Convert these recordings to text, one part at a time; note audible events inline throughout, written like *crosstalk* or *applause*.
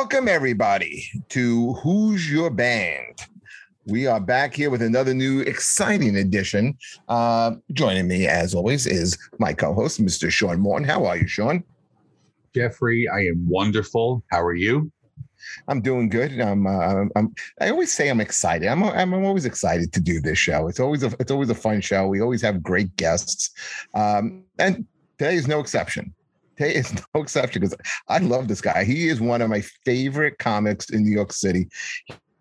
Welcome, everybody, to Who's Your Band? We are back here with another new exciting edition. Uh, joining me, as always, is my co host, Mr. Sean Morton. How are you, Sean? Jeffrey, I am wonderful. How are you? I'm doing good. I'm, uh, I'm, I always say I'm excited. I'm, I'm, I'm always excited to do this show. It's always a, it's always a fun show. We always have great guests, um, and today is no exception. Today is no exception because I love this guy. He is one of my favorite comics in New York City.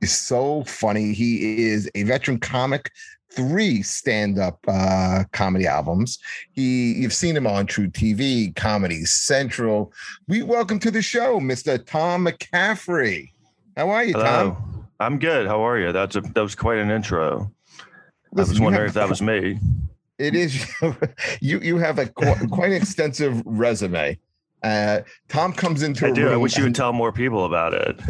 He's so funny. He is a veteran comic three stand-up uh, comedy albums. He you've seen him on truTV, Comedy Central. We welcome to the show, Mr. Tom McCaffrey. How are you, Hello. Tom? I'm good. How are you? That's a that was quite an intro. Listen, I was wondering have- if that was me. It is *laughs* you. You have a qu- quite extensive resume. Uh, Tom comes into I a do. I wish you would tell more people about it. *laughs*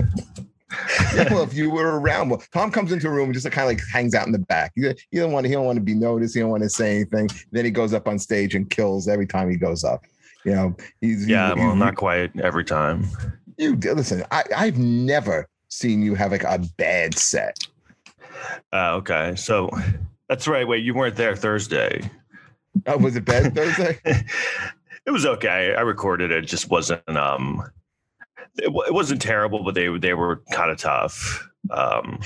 yeah, well, if you were around, well, Tom comes into a room and just kind of like hangs out in the back. He, he don't want to. He don't want to be noticed. He don't want to say anything. Then he goes up on stage and kills every time he goes up. You know, he's Yeah, you, well, you, not quite every time. you listen. I, I've never seen you have like a bad set. Uh, okay, so that's right. Wait, you weren't there Thursday. Oh, was it bad Thursday? *laughs* it was okay. I recorded it. Just wasn't. Um, it, it wasn't terrible, but they they were kind of tough. Um,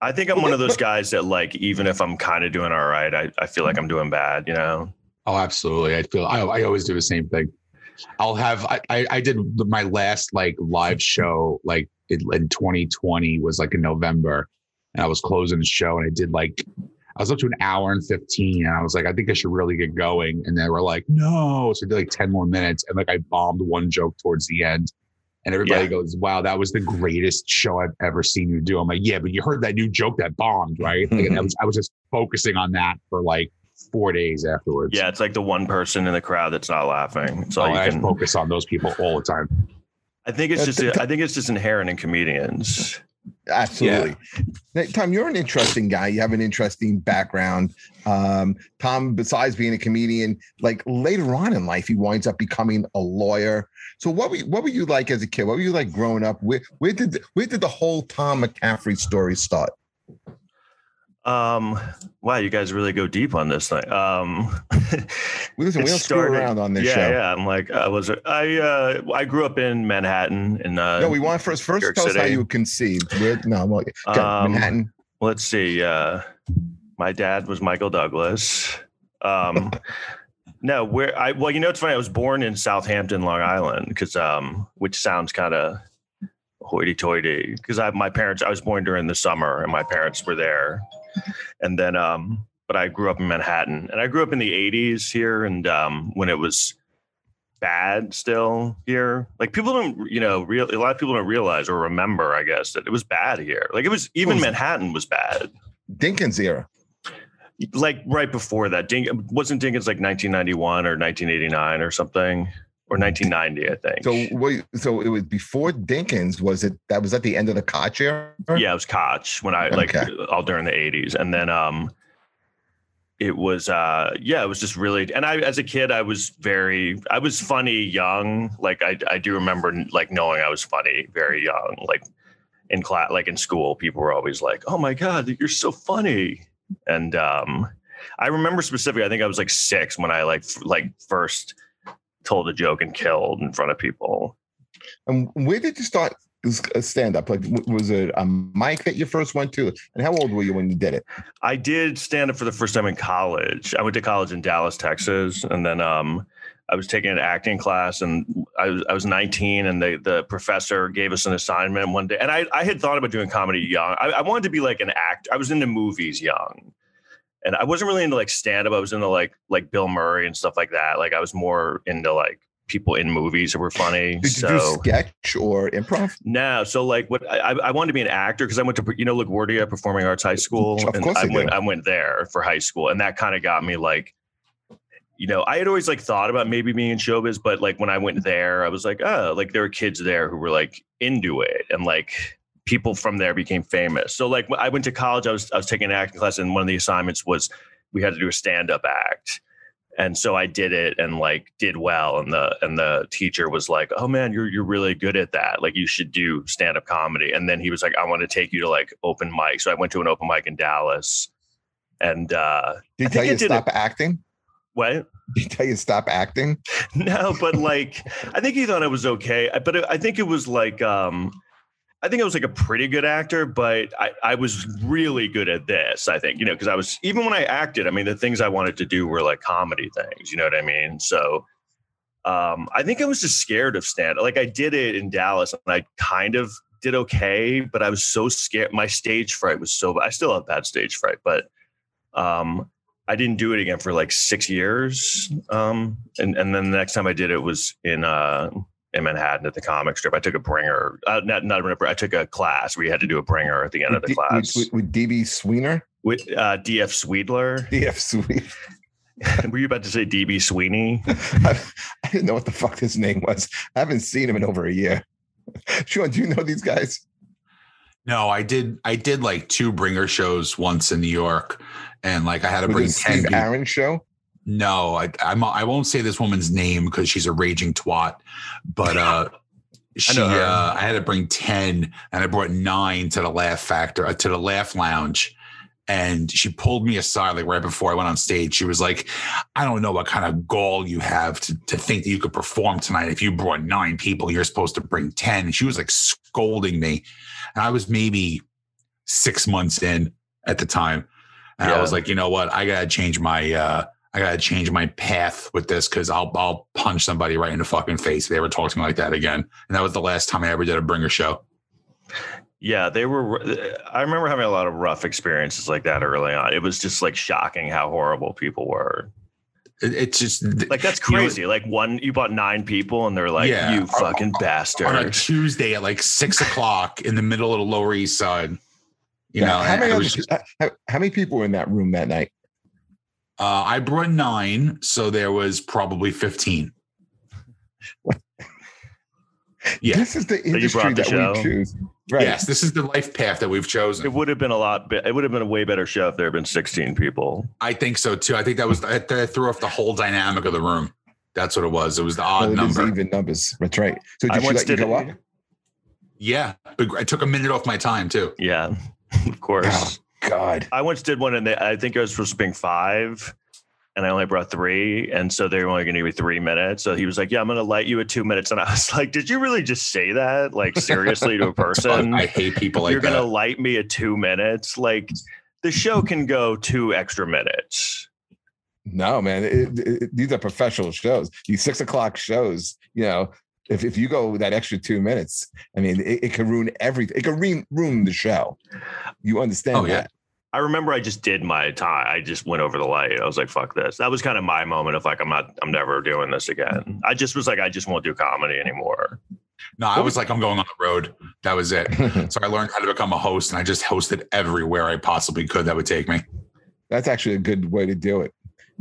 I think I'm one of those *laughs* guys that like, even if I'm kind of doing all right, I, I feel like I'm doing bad. You know. Oh, absolutely. I feel I, I always do the same thing. I'll have I, I I did my last like live show like in, in 2020 was like in November, and I was closing the show and I did like I was up to an hour and 15 and I was like I think I should really get going and they were like no so I did like 10 more minutes and like I bombed one joke towards the end and everybody Yeah. goes wow that was the greatest show I've ever seen you do I'm like yeah but you heard that new joke that bombed right like, and I was I was just focusing on that for like four days afterwards Yeah, it's like the one person in the crowd that's not laughing. So Oh, you I can. focus on those people all the time. I think it's just. I think it's just inherent in comedians. Absolutely. Now, Tom, you're an interesting guy. You have an interesting background. Um, Tom, besides being a comedian, like later on in life, he winds up becoming a lawyer. So what were you, what were you like as a kid? What were you like growing up? Where where did the, where did the whole Tom McCaffrey story start? Um, wow, you guys really go deep on this thing. Um, *laughs* Listen, we don't screw started- around on this yeah, show. yeah. I'm like, I was. I uh, I grew up in Manhattan. In uh, No, we want first first York tell us how you were conceived. Where, no, I'm like, okay, Um, Manhattan. let's see. Uh, my dad was Michael Douglas. Um, *laughs* no, where I well, you know, it's funny. I was born in Southampton, Long Island, because um, which sounds kind of hoity-toity. Because I my parents, I was born during the summer, and my parents were there, and then um, but I grew up in Manhattan, and I grew up in the '80s here, and um, when it was bad still here like people don't you know real a lot of people don't realize or remember i guess that it was bad here like it was even was- manhattan was bad Dinkins era. like right before that. Dink, wasn't Dinkins like 1991 or 1989 or something, or 1990, I think. So wait, so it was before Dinkins. Was it that was at the end of the Koch era? yeah, it was Koch when I like Okay. all during the 80s, and then um, it was uh, yeah, it was just really. And I, as a kid, I was very, I was funny young. Like I, I do remember like knowing I was funny very young. Like in class, like in school, people were always like, "Oh my god, you're so funny," and um, I remember specifically. I think I was like six when I like f- like first told a joke and killed in front of people. And where did you start stand up? Like, was it a mic that you first went to? And how old were you when you did it? I did stand up for the first time in college. I went to college in Dallas, Texas, and then um, I was taking an acting class, and I was I was 19, and the the professor gave us an assignment one day, and I I had thought about doing comedy young. I, I wanted to be like an actor. I was into movies young, and I wasn't really into like stand up. I was into like like Bill Murray and stuff like that. Like I was more into like people in movies that were funny. *laughs* Did you so do sketch or improv? no, so like what I, I wanted to be an actor because I went to you know LaGuardia Performing Arts High School, Of and course I I went do. I went there for high school, and that kind of got me like, you know, I had always like thought about maybe being in showbiz, but like when I went there, I was like, oh, like there were kids there who were like into it, and like people from there became famous. So like I went to college, I was I was taking an acting class, and one of the assignments was we had to do a stand up act. and so I did it and like did well and the and the teacher was like oh man you're you're really good at that like you should do stand up comedy and then he was like I want to take you to like open mic so I went to an open mic in Dallas and uh Did he I tell you to stop acting? what Did he tell you to stop acting? *laughs* no but like I think he thought it was okay but it, I think it was like um I think I was like a pretty good actor, but I, I was really good at this. I think, you know, because I was even when I acted, I mean, the things I wanted to do were like comedy things, you know what I mean? So um, I think I was just scared of stand Like I did it in Dallas and I kind of did okay, but I was so scared. My stage fright was so bad. I still have bad stage fright, but um, I didn't do it again for like six years. Um, and, and then the next time I did it was in uh, in Manhattan at the comic strip. I took a bringer, uh, not not a I took a class where you had to do a bringer at the end of the D- class with, with, with DB Sweener, with uh, DF Sweedler. *laughs* DF Sweet. *laughs* Were you about to say DB Sweeney? *laughs* I, I didn't know what the fuck his name was. I haven't seen him in over a year. Sean, do you know these guys? No, I did. I did like two bringer shows once in New York, and like I had to Was bring ten. Steve people. Aaron show? No, I I'm, I won't say this woman's name because she's a raging twat. But uh, *laughs* she know uh, I had to bring ten, and I brought nine to the Laugh Factor uh, to the Laugh Lounge. And she pulled me aside like right before I went on stage. She was like, "I don't know what kind of gall you have to, to think that you could perform tonight. If you brought nine people, you're supposed to bring 10. And she was like scolding me, and I was maybe six months in at the time, and I was like, you know what, I gotta change my uh, I gotta change my path with this because I'll I'll punch somebody right in the fucking face if they ever talk to me like that again. And that was the last time I ever did a bringer show. Yeah, they were. I remember having a lot of rough experiences like that early on. It was just like shocking how horrible people were. It, it's just Like that's you know, crazy. like one, you bought nine people, and they're like, Yeah. "You fucking bastard. on a. Tuesday at like six *laughs* o'clock in the middle of the Lower East Side. You Yeah, know, how many was just- uh, how, how many people were in that room that night? Uh, I brought nine, so there was probably fifteen. *laughs* Yeah. This is the industry brought the that show? we choose. Right. Yes, this is the life path that we've chosen. It would have been a lot. It would have been a way better show if there had been sixteen people. I think so too. I think that was that, that threw off the whole dynamic of the room. That's what it was. It was the odd it is number. even numbers. That's right. So I did you once let you did go it- up? Yeah, but I took a minute off my time too. Yeah, *laughs* of course. God. I once did one, and they, I think I was supposed to bring five, and I only brought three, and so they were only going to give me three minutes. So he was like, "Yeah, I'm going to light you at two minutes," and I was *laughs* like, "Did you really just say that, like seriously, to a *laughs* person? I hate people like You're going to light me at two minutes? Like the show can go two extra minutes." No, man. It, it- these are professional shows. These six o'clock shows, you know, if, if you go that extra two minutes, I mean, it, it can ruin everything. It could ruin, ruin the show. You understand Oh, yeah. I remember I just did my time. I just went over the light. I was like, "Fuck this." That was kind of my moment of like, I'm not, I'm never doing this again. I just was like, I just won't do comedy anymore. No, I was like, I'm going on the road. That was it. *laughs* So I learned how to become a host, and I just hosted everywhere I possibly could that would take me. That's actually a good way to do it.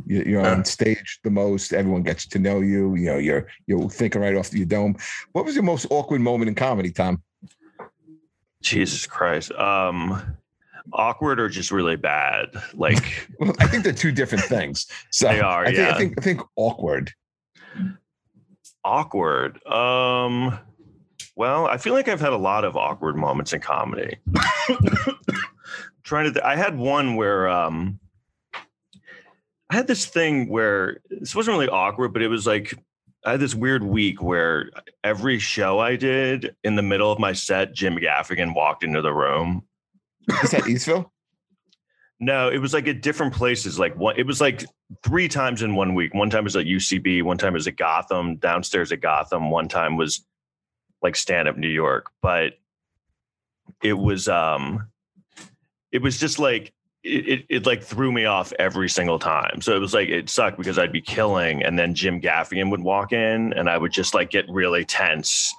You- You're on stage the most. Everyone gets to know you. You know, you're you're thinking right off your dome. What was your most awkward moment in comedy, Tom? Jesus Christ. Um, awkward or just really bad? Like, *laughs* Well, I think they're two different things. So They are, I think, yeah. I think I think awkward. awkward. Um, well, I feel like I've had a lot of awkward moments in comedy. *laughs* Trying to, th- I had one where um, I had this thing where this wasn't really awkward, but it was like I had this weird week where every show I did in the middle of my set, Jim Gaffigan walked into the room. Is that Eastville? No, it was like at different places. Like one, it was like three times in one week. One time was at UCB. One time was at Gotham. Downstairs at Gotham. One time was like stand up New York. But it was um, it was just like it, it it like threw me off every single time. So it was like it sucked because I'd be killing, and then Jim Gaffigan would walk in, and I would just like get really tense,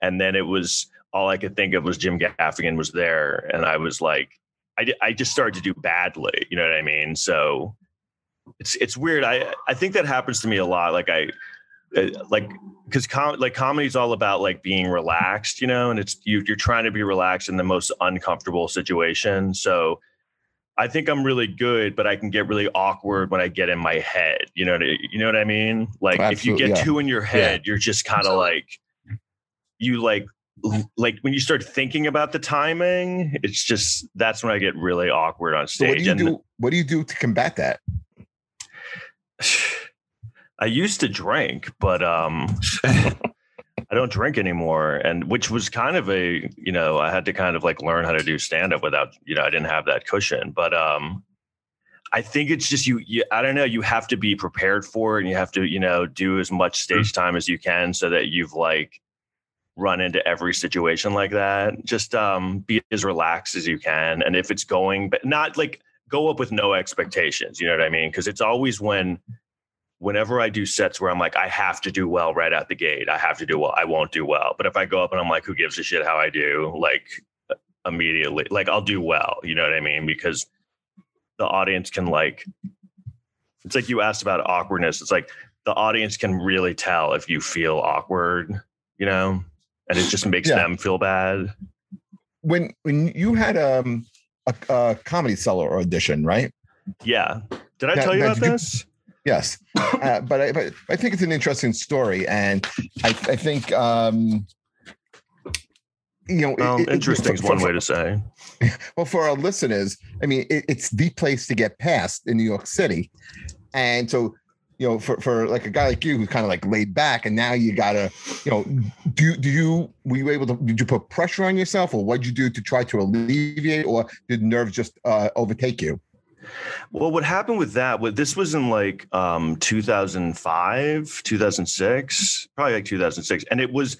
and then it was all I could think of was Jim Gaffigan was there, and I was like. I, I just started to do badly. You know what I mean? So it's it's weird. I I think that happens to me a lot. Like I uh, like because com- like comedy is all about like being relaxed, you know, and it's you you're trying to be relaxed in the most uncomfortable situation. So I think I'm really good, but I can get really awkward when I get in my head. You know, you know what I mean? Like if you get yeah. too in your head, you're just kind of like you like like when you start thinking about the timing, it's just that's when I get really awkward on So what do stage. you and do? What do you do to combat that? *sighs* I used to drink, but um *laughs* I don't drink anymore. And which was kind of a, you know, I had to kind of like learn how to do stand up without, you know, I didn't have that cushion. But um I think it's just you, you I don't know, you have to be prepared for it and you have to, you know, do as much stage time as you can so that you've like run into every situation like that. Just um be as relaxed as you can. And if it's going, but not like go up with no expectations. You know what I mean? Because it's always when whenever I do sets where I'm like, I have to do well right out the gate. I have to do well. I won't do well. But if I go up and I'm like, who gives a shit how I do? Like immediately, like I'll do well. You know what I mean? Because the audience can like, it's like you asked about awkwardness. It's like the audience can really tell if you feel awkward, you know, and it just makes Yeah. them feel bad. When when you had um a, a comedy cellar audition, right? Yeah. Did I tell you about you- this? Yes, uh, but I but I think it's an interesting story, and I I think um you know Well, it- it- interesting is one for- way to say. *laughs* Well, for our listeners, I mean, it, it's the place to get past in New York City, and so you know, for for like a guy like you who's kind of like laid back, and now you gotta, you know, do do you were you able to did you put pressure on yourself, or what'd you do to try to alleviate, or did nerves just uh, overtake you? Well, what happened with that? Well, this was in like um 2005, 2006, probably like 2006, and it was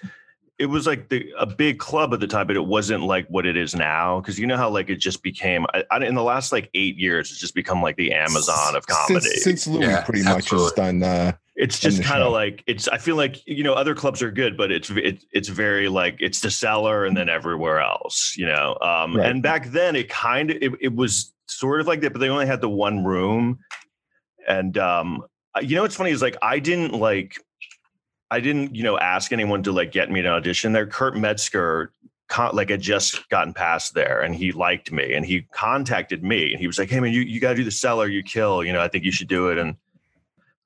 it was like the a big club at the time, but it wasn't like what it is now. Because you know how like it just became I, I, in the last like eight years, it's just become like the Amazon of comedy. Since, since Louis Yeah, pretty much has done. Uh, it's just kind of like it's. I feel like you know other clubs are good, but it's it, it's very like it's the cellar and then everywhere else. You know, um, Right. and back then it kind of it, it was sort of like that, but they only had the one room. And um, uh, you know what's funny is like I didn't like I didn't you know ask anyone to like get me an audition there. Kurt Metzger like had just gotten past there and he liked me and he contacted me and he was like, Hey man, you, you gotta do the cellar, you kill, you know, I think you should do it. And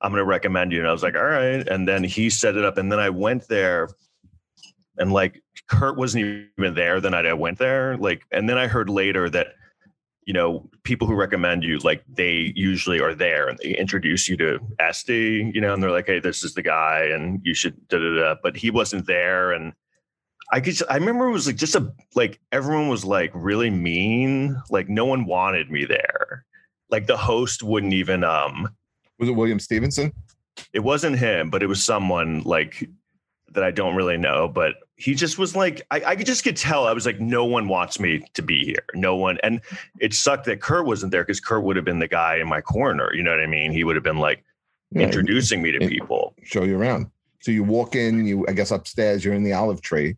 I'm gonna recommend you. And I was like, all right. And then he set it up. And then I went there and like Kurt wasn't even there the night I went there. Like, and then I heard later that, you know, people who recommend you, like they usually are there and they introduce you to Estee, you know, and they're like, hey, this is the guy and you should da da da. But he wasn't there. And I could, I remember it was like just a, like everyone was like really mean. Like no one wanted me there. Like the host wouldn't even, um, was it William Stevenson? it wasn't him, but it was someone like that I don't really know. But he just was like, I, I could just could tell. I was like, no one wants me to be here. No one. And it sucked that Kurt wasn't there because Kurt would have been the guy in my corner. You know what I mean? He would have been like Yeah, introducing me to people. show you around. So you walk in, you I guess upstairs, you're in the olive tree,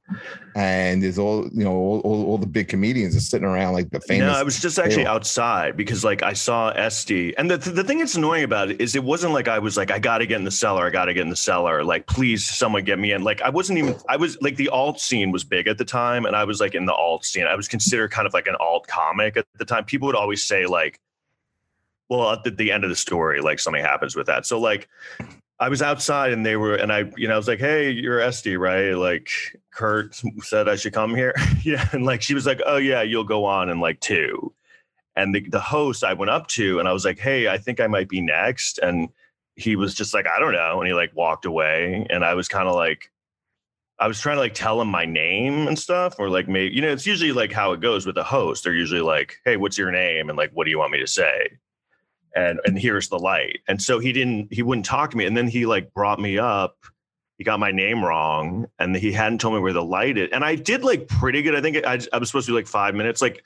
and there's all you know, all, all, all the big comedians are sitting around like the famous. No, I was just actually table. outside because like I saw Estee, and the the thing that's annoying about it is it wasn't like I was like I got to get in the cellar, I got to get in the cellar, like please someone get me in. Like I wasn't even I was like the alt scene was big at the time, and I was like in the alt scene. I was considered kind of like an alt comic at the time. People would always say like, well, at the, the end of the story, like something happens with that. So like. I was outside and they were, and I, you know, I was like, "Hey, you're Estee, right?" Like Kurt said I should come here, *laughs* yeah, and like she was like, "Oh yeah, you'll go on in like two. And the, the host I went up to and I was like, hey, I think I might be next. And he was just like, I don't know. And he like walked away. And I was kind of like, I was trying to like tell him my name and stuff, or like maybe, you know, it's usually like how it goes with the host. They're usually like, hey, what's your name? And like, what do you want me to say? And and here's the light. And so he didn't, he wouldn't talk to me. And then he like brought me up. He got my name wrong and he hadn't told me where the light is. And I did like pretty good. I think I, I was supposed to do like five minutes. Like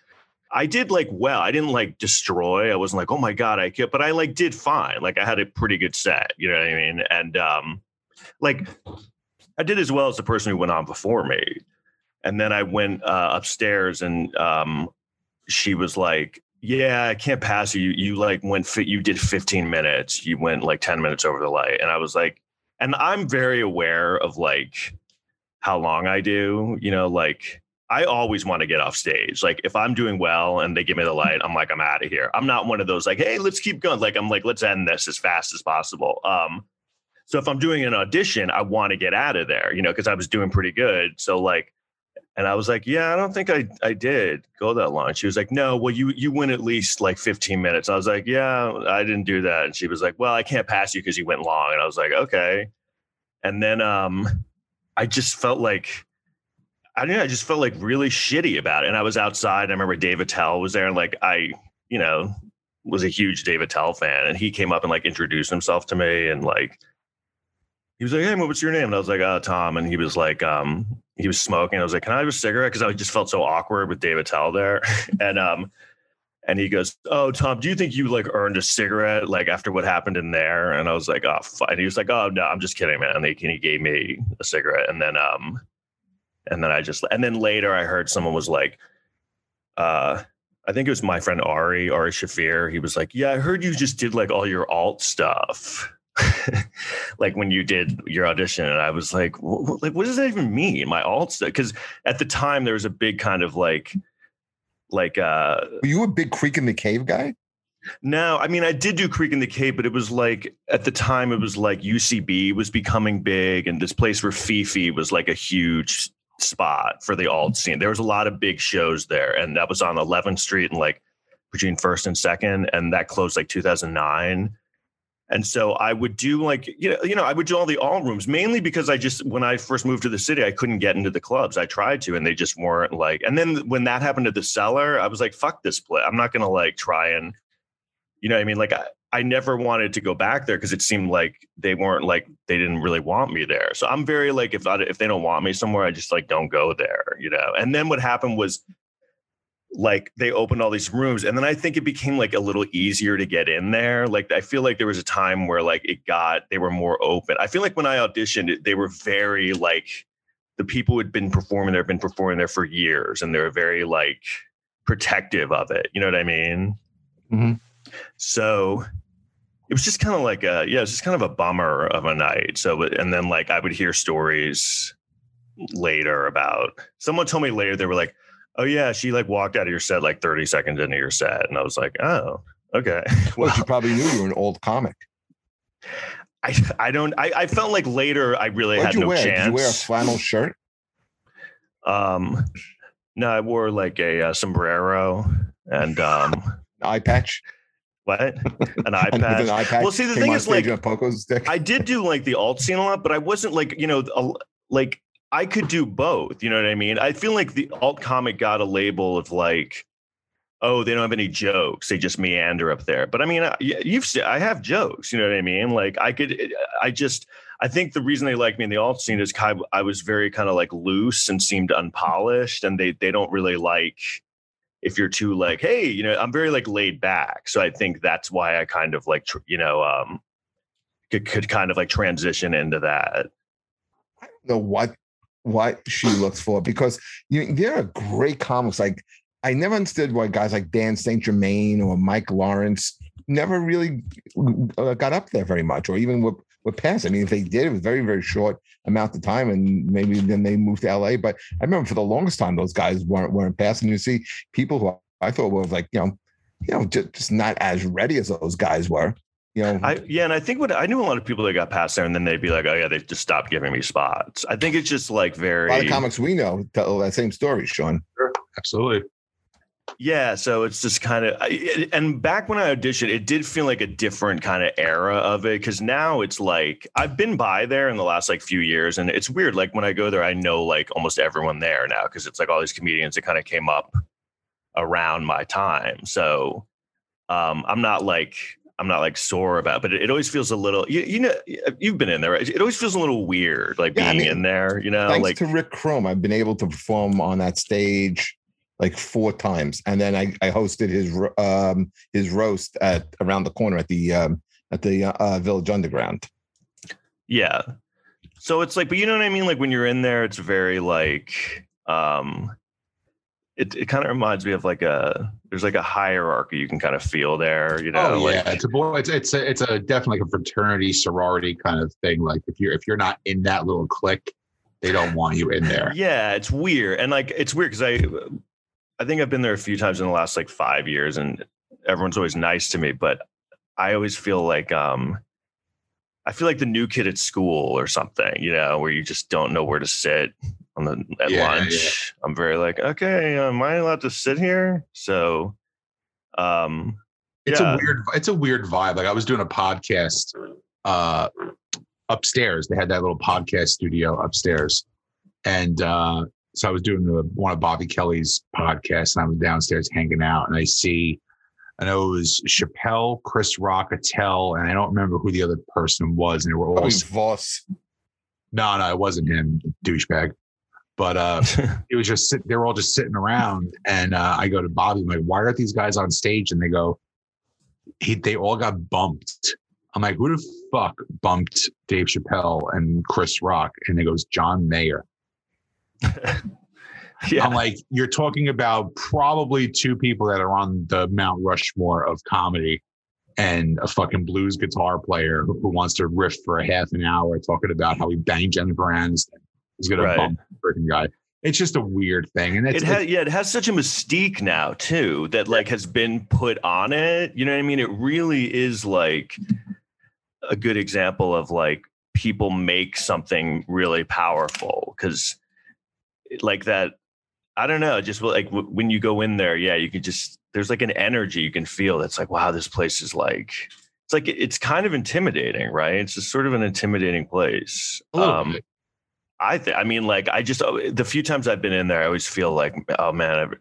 I did like well. I didn't like destroy. I wasn't like, oh my God, I can't, but I like did fine. Like I had a pretty good set. You know what I mean? And um, like I did as well as the person who went on before me. And then I went uh, upstairs and um, she was like, yeah, I can't pass you. You, like went fit. You did 15 minutes. You went like 10 minutes over the light. And I was like, and I'm very aware of like how long I do, you know, like I always want to get off stage. Like if I'm doing well and they give me the light, I'm like, I'm out of here. I'm not one of those like, hey, let's keep going. Like I'm like, let's end this as fast as possible. Um, so if I'm doing an audition, I want to get out of there, you know, because I was doing pretty good. So like, and I was like, yeah, I don't think I I did go that long. She was like, no, well, you you went at least like 15 minutes. I was like, yeah, I didn't do that. And she was like, well, I can't pass you because you went long. And I was like, okay. And then um, I just felt like I don't know, I just felt like really shitty about it. And I was outside. I remember Dave Attell was there, and like I, you know, was a huge Dave Attell fan, and he came up and like introduced himself to me, and like he was like, "Hey, what's your name?" And I was like, "Uh, Tom." And he was like, um, he was smoking. I was like, "Can I have a cigarette?" Because I just felt so awkward with David Attell there, *laughs* and um, and he goes, "Oh, Tom, do you think you like earned a cigarette like after what happened in there?" And I was like, "Oh, fine." He was like, "Oh no, I'm just kidding, man." And he, and he gave me a cigarette, and then um and then I just and then later I heard someone was like, uh, I think it was my friend Ari Ari Shaffir. He was like, "Yeah, I heard you just did like all your alt stuff." *laughs* like when you did your audition and i was like what, like what does that even mean my alt stuff because at the time there was a big kind of like like uh were you a big creek and the cave guy no, I mean I did do Creek and the Cave, but it was like at the time it was like UCB was becoming big, and this place Rififi was like a huge spot for the alt scene. There was a lot of big shows there, and that was on 11th Street and like between first and second, and that closed like 2009. And so I would do like you know you know I would do all the all rooms mainly because I just when I first moved to the city I couldn't get into the clubs. I tried to and they just weren't like. And then when that happened to the cellar, I was like, "Fuck this place! I'm not gonna like try and." You know what I mean? Like I, I never wanted to go back there because it seemed like they weren't like they didn't really want me there. So I'm very like if I, if they don't want me somewhere, I just like don't go there, you know. And then what happened was like they opened all these rooms and then I think it became like a little easier to get in there. Like I feel like there was a time where like it got they were more open. I feel like when I auditioned, they were very like the people who had been performing there have been performing there for years and they're very like protective of it. You know what I mean? Mm-hmm. So it was just kind of like a yeah, it was just kind of a bummer of a night. So and then like I would hear stories later about someone told me later they were like, oh yeah, she like walked out of your set like 30 seconds into your set, and I was like, oh okay. *laughs* Well, she probably knew you were an old comic. I I don't I, I felt like later I really What'd had no wear? chance. Did you wear a flannel shirt? Um, no, I wore like a, uh sombrero and um, Eye patch? what? An *laughs* eye patch. an eye patch. Well, see, the thing is, like, in a pogo stick. I did do like the alt scene a lot, but I wasn't like, you know, a, like I could do both. You know what I mean? I feel like the alt comic got a label of like, oh, they don't have any jokes; they just meander up there. But I mean, I, you've se- I have jokes. You know what I mean? Like I could, I just. I think the reason they like me in the alt scene is of, I was very kind of like loose and seemed unpolished, and they they don't really like if you're too like, hey, you know, I'm very like laid back. So I think that's why I kind of like, you know, um, could, could kind of like transition into that. I don't know what what she looks for because you there are great comics like I never understood why guys like Dan St. Germain or Mike Lawrence never really uh, got up there very much, or even were, were past. I mean, if they did, it was very, very short amount of time, and maybe then they moved to LA. But I remember for the longest time, those guys weren't weren't passing. You see people who I thought were like, you know, you know, just, just not as ready as those guys were. You know, I yeah, and I think what I knew a lot of people that got past there, and then they'd be like, "Oh yeah, they just stopped giving me spots." I think it's just like very a very lot of comics we know tell that same story, Sean. Absolutely. Yeah, so it's just kind of, and back when I auditioned, it did feel like a different kind of era of it because now it's like I've been by there in the last like few years, and it's weird. Like when I go there, I know like almost everyone there now because it's like all these comedians that kind of came up around my time. So um, I'm not like I'm not like sore about, but it, it always feels a little. You, you know, you've been in there. Right? It always feels a little weird, like Yeah, I being mean, in there. You know, Thanks like to Rick Crom, I've been able to perform on that stage like four times, and then I, I hosted his um, his roast at around the corner at the um, at the uh, Village Underground. Yeah. So it's like, but you know what I mean? Like when you're in there, it's very like um it, it kind of reminds me of like a there's like a hierarchy you can kind of feel there, you know. oh like, yeah, it's a boy. It's it's a, it's a definitely like a fraternity sorority kind of thing. Like if you're if you're not in that little clique, They don't want you in there. *laughs* Yeah, it's weird. And like it's weird because I I think I've been there a few times in the last like five years and everyone's always nice to me, but I always feel like um I feel like the new kid at school or something, you know, where you just don't know where to sit on the at Yeah, lunch. I'm very like, okay, am I allowed to sit here? So um It's Yeah. a weird. It's a weird vibe. Like I was doing a podcast uh, upstairs. They had that little podcast studio upstairs, and uh, so I was doing the, one of Bobby Kelly's podcasts, and I was downstairs hanging out, and I see. I know it was Chappelle, Chris Rock, Attell, and I don't remember who the other person was. And they were all Probably Vos. no, no, it wasn't him, douchebag. But uh, *laughs* it was just sit, they were all just sitting around, and uh, I go to Bobby, I'm like, why aren't these guys on stage? And they go, he, they all got bumped. I'm like, who the fuck bumped Dave Chappelle and Chris Rock? And they goes, John Mayer. *laughs* yeah. I'm like, you're talking about probably two people that are on the Mount Rushmore of comedy and a fucking blues guitar player who who wants to riff for a half an hour talking about how he banged Jennifer Aniston. He's gonna Right. bump the freaking guy. It's just a weird thing. And it's, it has yeah, it has such a mystique now too that like has been put on it. You know what I mean? It really is like a good example of like people make something really powerful because like that I don't know, just like w- when you go in there, yeah, you can just there's like an energy you can feel that's like wow, this place is like it's like it's kind of intimidating, right? It's just sort of an intimidating place. Um. I think. I mean, like, I just uh, the few times I've been in there, I always feel like, oh man. I've,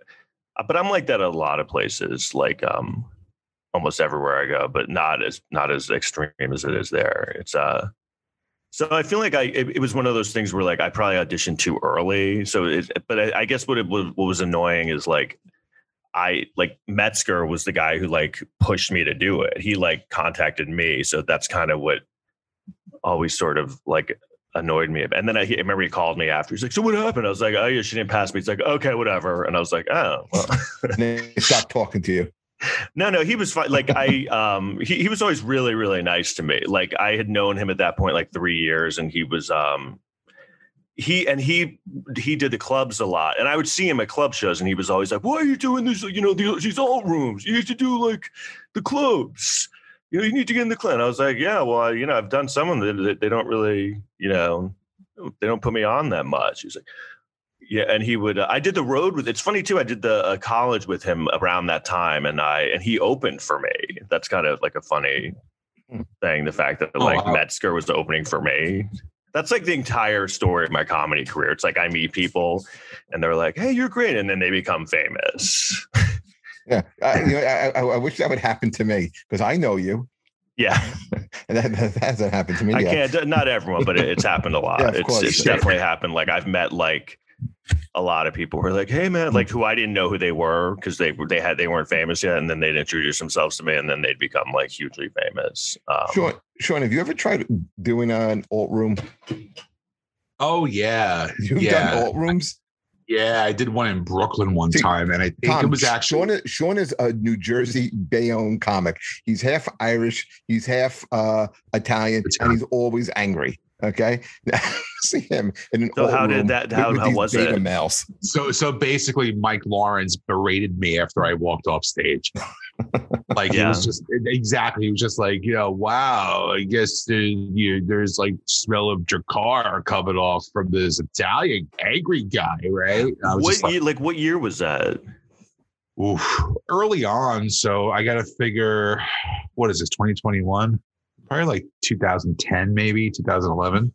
uh, but I'm like that a lot of places, like um, almost everywhere I go, but not as not as extreme as it is there. It's uh, so I feel like I it, it was one of those things where like I probably auditioned too early. So, it, but I, I guess what it was what was annoying is like. I like Metzger was the guy who like pushed me to do it. He like contacted me, so that's kind of what always sort of like annoyed me. And then I, I remember he called me after. He's like, "So what happened?" I was like, "Oh yeah, she didn't pass me." He's like, "Okay, whatever." And I was like, "Oh, well." *laughs* And they stopped talking to you. *laughs* no, no, he was fine. Like I, *laughs* um, he he was always really, really nice to me. Like I had known him at that point like three years, and he was, um, he and he he did the clubs a lot, and I would see him at club shows, and he was always like, "Why are you doing this? You know, these these alt rooms. You need to do like the clubs." You know, you need to get in the clinic. I was like, yeah, well, I- you know, I've done some of them. They, they don't really, you know, they don't put me on that much. He's like, yeah, and he would. Uh, I did the road with. It's funny too. I did the uh, college with him around that time, and I and he opened for me. That's kind of like a funny Hmm. thing. The fact that Oh, like wow. Metzger was the opening for me. That's like the entire story of my comedy career. It's like I meet people, and they're like, "Hey, you're great," and then they become famous. *laughs* Yeah, I, you know, I, I, I wish that would happen to me because I know you, yeah, *laughs* and that, that hasn't happened to me I yet. can't. Not everyone, but it, it's happened a lot. Yeah, it's course. it's Yeah. definitely happened. Like I've met like a lot of people who are like, "Hey, man," like who I didn't know who they were because they they had they weren't famous yet, and then they'd introduce themselves to me, and then they'd become like hugely famous. Um, Sean, Sean, have you ever tried doing an alt room? Oh yeah, You've yeah, done alt rooms. Yeah. I did one in Brooklyn one See, time, and I think Tom, it was actually Sean. Is, Sean is a New Jersey Bayonne comic. He's half Irish. He's half uh, Italian, and he's always angry. Okay, *laughs* see him in an So alt how did room that- with- how- with how these was beta it? males. So so basically, Mike Lawrence berated me after I walked off stage. *laughs* like he was just exactly. He was just like, you know, wow. I guess you, there's like smell of Drakkar coming off from this Italian angry guy, right? And I was what like, year, like what year was that? oof. Early on, so I got to figure, what is this? 2021? Probably like 2010, maybe 2011.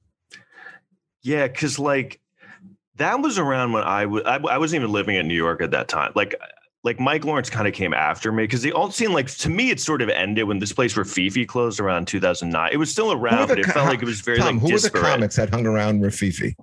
Yeah, because like that was around when I was I, I wasn't even living in New York at that time. Like like Mike Lawrence kind of came after me because they all seemed like to me it sort of ended when this place Rififi closed around 2009. It was still around, the but it felt like it was very Tom, like who were the comics that hung around Rififi?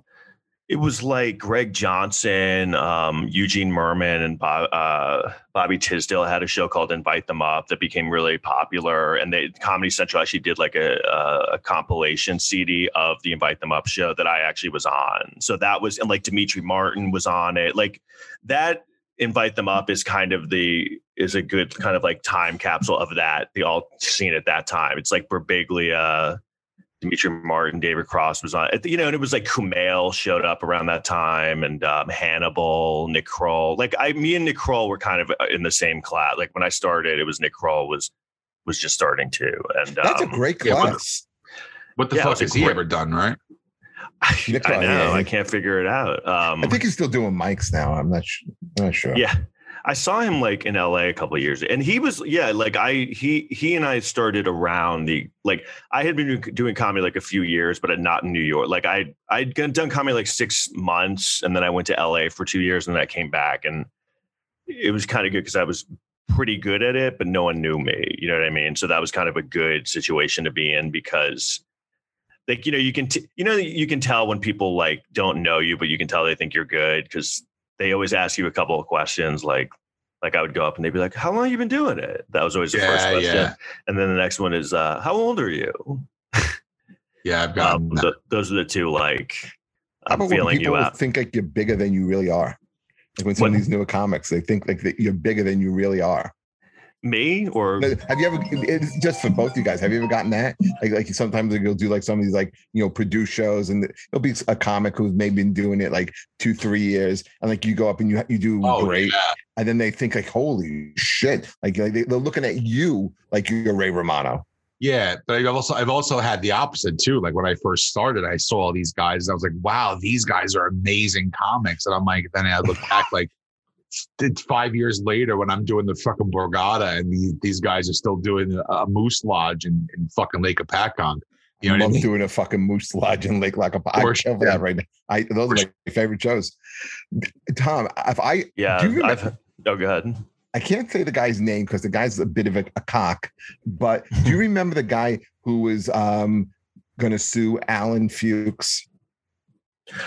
It was like Greg Johnson, um, Eugene Mirman, and Bob, uh, Bobby Tisdale had a show called Invite Them Up that became really popular. And they Comedy Central actually did like a, a, a compilation CD of the Invite Them Up show that I actually was on. So that was and like Demetri Martin was on it. Like that Invite Them Up is kind of the is a good kind of like time capsule of that the all scene at that time. It's like Berbiglia Demetri Martin, David Cross was on. You know, and it was like Kumail showed up around that time, and um, Hannibal, Nick Kroll. Like I, me and Nick Kroll were kind of uh, in the same class. Like when I started, it was Nick Kroll was was just starting too. And that's um, a great yeah, what- class. What the Yeah, fuck has he great- ever done, right? Nick *laughs* I Kroll, know. yeah. I can't figure it out. Um, I think he's still doing mics now. I'm not. Sh- I'm not sure. Yeah. I saw him like in LA a couple years and he was yeah like I he he and I started around the like I had been doing comedy like a few years but not in New York like I I'd done comedy like 6 months and then I went to LA for 2 years and then I came back and it was kind of good cuz I was pretty good at it but no one knew me you know what I mean? So that was kind of a good situation to be in because like you know you can t- you know you can tell when people like don't know you but you can tell they think you're good because they always ask you a couple of questions like like I would go up and they'd be like, How long have you been doing it? That was always the first question. yeah. And then the next one is uh, how old are you? Yeah, I've got. *laughs* Um, th- those are the two like I'm feeling you out. think like you're bigger than you really are? Like when some of these newer comics, they think like that you're bigger than you really are. Me or Have you ever? It's just for both you guys. Have you ever gotten that? Like, like sometimes like, you'll do like some of these like you know produce shows, and it'll be a comic who's maybe been doing it like two, three years, and like you go up and you you do oh, great, yeah. and then they think like, holy shit! Like, like they, they're looking at you like you're Ray Romano. Yeah, but I've also I've also had the opposite too. Like when I first started, I saw all these guys, and I was like, "Wow, these guys are amazing comics." And I'm like, then I look back like it's five years later when I'm doing the fucking Borgata, and these, these guys are still doing a Moose Lodge in, in fucking Lake Hopatcong. You know what I love mean? doing a fucking Moose Lodge in Lake Lackawanna. I For kill that right now. I those are For my favorite shows. Tom, if I yeah, do you remember- I've oh go ahead. I can't say the guy's name because the guy's a bit of a, a cock, but do you *laughs* remember the guy who was um going to sue Alan Fuchs?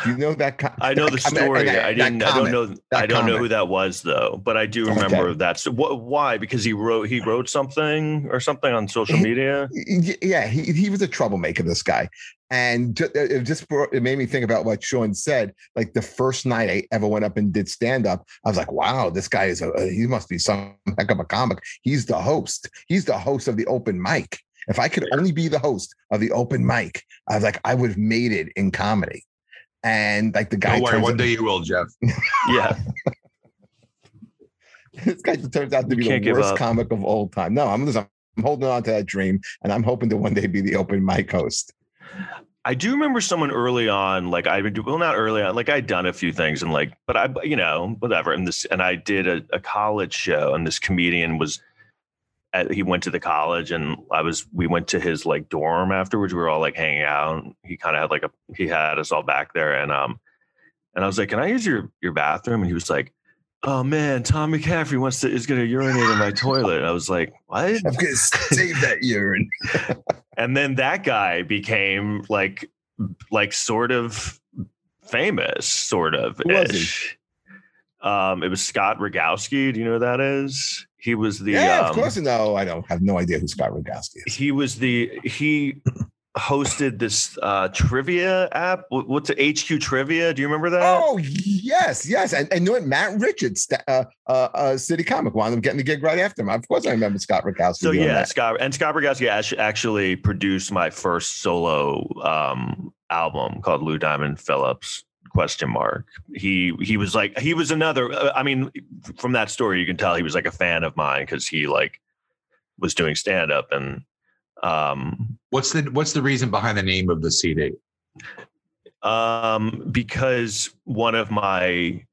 Do you know that? I know the I mean, story. that- I didn't. I don't know. I don't know who that was though, but I do Okay. remember that. So what? Why? Because he wrote. He wrote something or something on social He- media. Yeah, he he was a troublemaker. This guy, and it just brought, it made me think about what Sean said. Like the first night I ever went up and did stand up, I was like, "Wow, this guy is a he must be some heck of a comic." He's the host. He's the host of the open mic. If I could only be the host of the open mic, I was like, I would have made it in comedy. And like the guy, Don't worry, one out- day you will, Jeff. *laughs* Yeah, *laughs* this guy turns out to be the worst comic of all time. No, I'm just I'm holding on to that dream, and I'm hoping to one day be the open mic host. I do remember someone early on, like I would do well, not early on, like I'd done a few things and like, but I, you know, whatever. And this, and I did a, a college show, and this comedian was, at, he went to the college, and I was, we went to his like dorm afterwards. We were all like hanging out. He kind of had like a, he had us all back there, and um, and I was like, "Can I use your your bathroom?" And he was like, "Oh man, Tom McCaffrey wants to is going to urinate in my toilet." And I was like, "What?" I'm gonna save that urine. *laughs* *laughs* and then that guy became like like sort of famous sort of was he? um it was scott rogowsky do you know who that is he was the yeah, um, of course. No, I don't have no idea who Scott Rogowsky is. he was the he hosted this uh trivia app what's it hq trivia do you remember that Oh yes, yes, and and you know what? Matt Richards, uh, uh, uh, City Comic, wound up getting the gig right after him. Of course, I remember Scott Rogowsky. so yeah that. scott and scott rogowsky actually produced my first solo um album called lou diamond phillips question mark. He he was like he was another uh, i mean from that story you can tell he was like a fan of mine because he like was doing stand up and um What's the What's the reason behind the name of the CD? um because one of my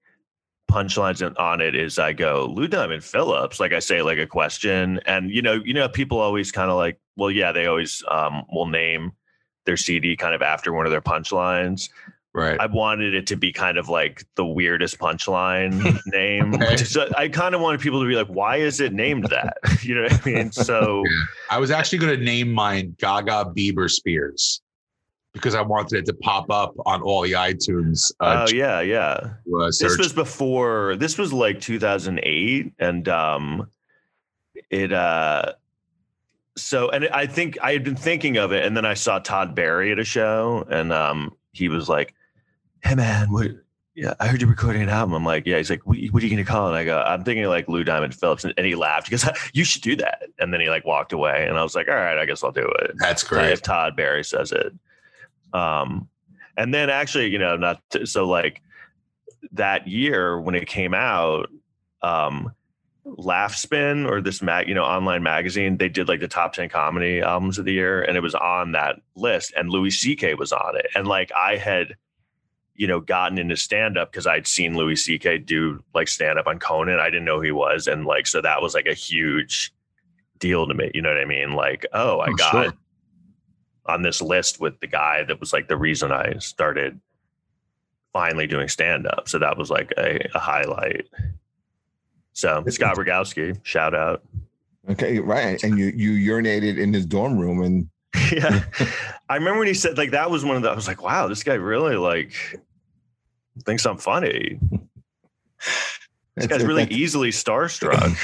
punchlines on it is i go lou diamond phillips? Like i say like a question and you know you know people always kind of like well yeah they always um will name their cd kind of after one of their punchlines Right. I wanted it to be kind of like the weirdest punchline *laughs* name. Okay. So I kind of wanted people to be like, why is it named that? *laughs* you know what I mean? So I was actually going to name mine Gaga Bieber Spears because I wanted it to pop up on all the iTunes. Uh, oh yeah, yeah. uh, This was before this was like 2008 and um it uh so and I think I had been thinking of it and then I saw Todd Barry at a show and um he was like, "Hey man, what yeah, I heard you're recording an album. I'm like, yeah. He's like, what, what are you going to call it? And I go, I'm thinking like Lou Diamond Phillips. And, and he laughed. because *laughs* you should do that. And then he like walked away. And I was like, all right, I guess I'll do it. That's great. If Todd Barry says it. Um, and then actually, you know, not to, so like that year when it came out, um, Laughspin or this mag, you know, online magazine, they did like the top 10 comedy albums of the year and it was on that list and Louis CK was on it. And like I had, you know, gotten into stand up because I'd seen Louis CK do like stand up on Conan. I didn't know who he was. And like, so that was like a huge deal to me. You know what I mean? Like, oh, I Oh, got sure. on this list with the guy that was like the reason I started finally doing stand up. So that was like a, a highlight. So Scott Rogowsky, shout out. Okay, right. And you you urinated in his dorm room and *laughs* yeah. I remember when he said like that was one of the I was like, wow, this guy really like thinks I'm funny. This guy's really easily starstruck.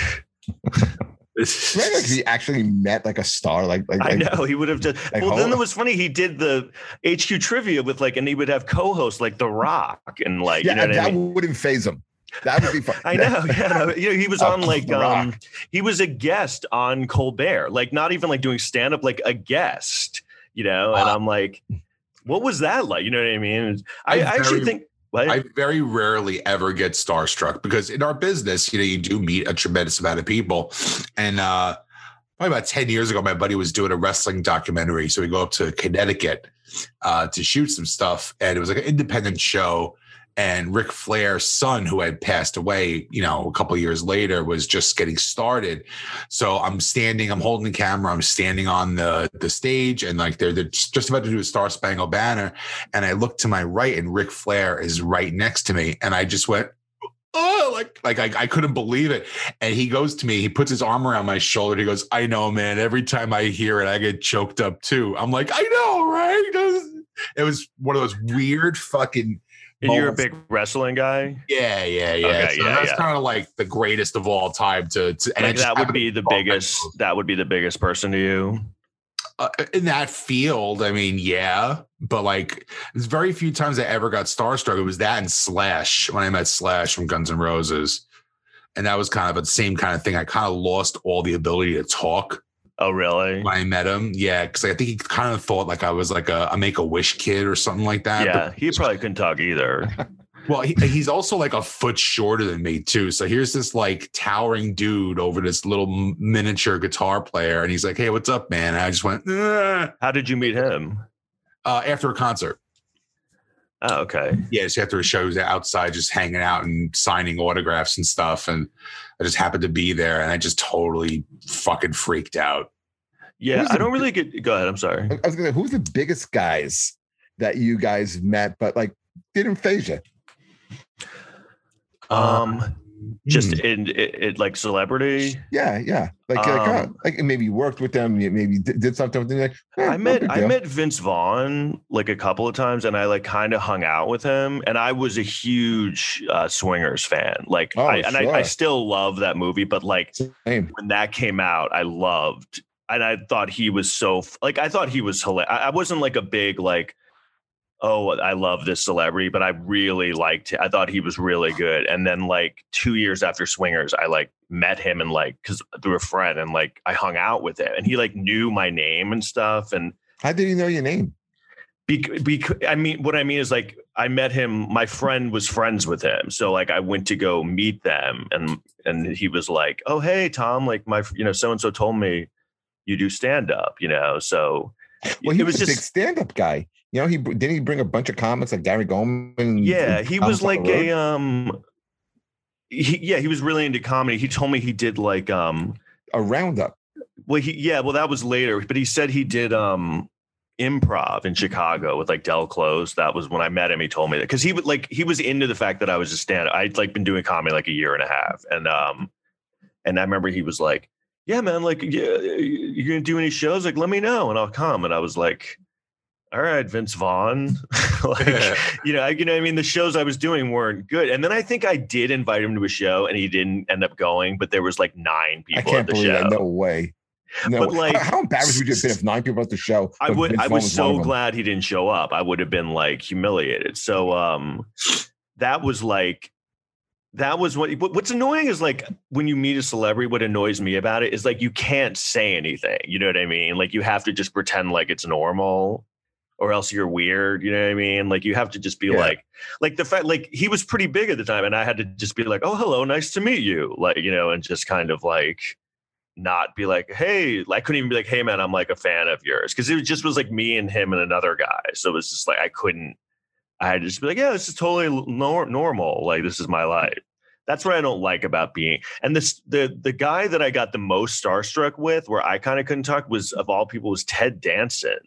*laughs* Like he actually met like a star, like like, I know he would have just. like, well, then it was funny. He did the HQ trivia with like, and he would have co-hosts like The Rock and like, yeah, you know what that I mean. wouldn't phase him. That would be fun. I know. *laughs* Yeah, no, you know, he was on like um, he was a guest on Colbert, like not even like doing stand up, like a guest, you know. And. I'm like, what was that like? You know what I mean? I I actually think. I very rarely ever get starstruck because in our business, you know, you do meet a tremendous amount of people. And uh probably about 10 years ago, my buddy was doing a wrestling documentary. So we go up to Connecticut uh to shoot some stuff. And it was like an independent show. And Ric Flair's son, who had passed away, you know, a couple years later, was just getting started. So I'm standing, I'm holding the camera, I'm standing on the the stage, and like they're, they're just just about to do a Star Spangled Banner and I look to my right, and Ric Flair is right next to me, and I just went, oh, like like I, I couldn't believe it. And he goes to me, he puts his arm around my shoulder. He goes, I know, man. Every time I hear it, I get choked up too. I'm like, I know, right? It was one of those weird fucking. And you're a big wrestling guy. Yeah, yeah, yeah. Okay, so yeah, that's yeah. kind of like the greatest of all time. To, to and Like that would be the biggest. close. That would be the biggest person to you. uh, in that field, I mean, yeah, but like, there's very few times I ever got starstruck. It was that and Slash when I met Slash from Guns N' Roses, and that was kind of the same kind of thing. I kind of lost all the ability to talk Oh, really? when I met him. Yeah, because I think he kind of thought like I was like a, a Make a Wish kid or something like that. Yeah, But- he probably couldn't talk either. *laughs* well, he, he's also like a foot shorter than me too. So here's this like towering dude over this little miniature guitar player, and he's like, "Hey, what's up, man?" And I just went. "Eh," How did you meet him? Uh, after a concert. Oh, okay. yeah, so after a show, he was outside just hanging out and signing autographs and stuff. And I just happened to be there and I just totally fucking freaked out. Yeah, I don't really get. Go ahead. I'm sorry. I was gonna who's the biggest guys that you guys met, but like didn't phase you? Um, just hmm. in it, it like celebrity. Yeah, yeah. Like, like, uh, Um, like maybe you worked with them, maybe did, did something with them. Like, eh, I met big I met Vince Vaughn like a couple of times, and I like kind of hung out with him. And I was a huge uh, Swingers fan. Like, Oh, I, and I, I still love that movie. But like Same. when that came out, I loved, and I thought he was so like I thought he was hilarious. I wasn't like a big like. Oh, I love this celebrity, but I really liked it. I thought he was really good. And then, like two years after Swingers, I like met him and like because through a friend, and like I hung out with him, and he like knew my name and stuff. And How did he know your name? Because bec- I mean, what I mean is like I met him. My friend was friends with him, so like I went to go meet them, and and he was like, "Oh, hey, Tom, like my, you know, so and so told me you do stand up, you know." So Well, he was, was a big just stand-up guy. You know, he didn't he bring a bunch of comics like Gary Goldman. yeah, he was like a um, he, yeah, he was really into comedy. He told me he did like um, a roundup. well, he yeah, well that was later, but he said he did um improv in Chicago with like Del Close. That was when I met him. He told me that because he would like he was into the fact that I was a stand. I'd like been doing comedy like a year and a half, and um, and I remember he was like, "Yeah, man, like yeah, you're gonna do any shows? Like, let me know and I'll come." And I was like. All right, Vince Vaughn. *laughs* like, you know, I- you know, I mean, the shows I was doing weren't good, and then I think I did invite him to a show, and he didn't end up going. But there was like nine people I can't at the believe show. that. No way. No. But, like, how, how embarrassed would you have been if nine people at the show? I would. Vince I Vaughn was so glad he didn't show up. I would have been like humiliated. So, um, that was like that was what what's annoying is like when you meet a celebrity what annoys me about it is like you can't say anything you know what i mean like you have to just pretend like it's normal or else you're weird you know what i mean like you have to just be Yeah. like like the fact like he was pretty big at the time and i had to just be like oh hello nice to meet you like you know and just kind of like not be like hey i couldn't even be like hey man i'm like a fan of yours because it just was like me and him and another guy so it was just like i couldn't I had to just be like, yeah, this is totally nor- normal. Like this is my life. That's what I don't like about being. And this the the guy that I got the most starstruck with, where I kind of couldn't talk, was of all people, was Ted Danson.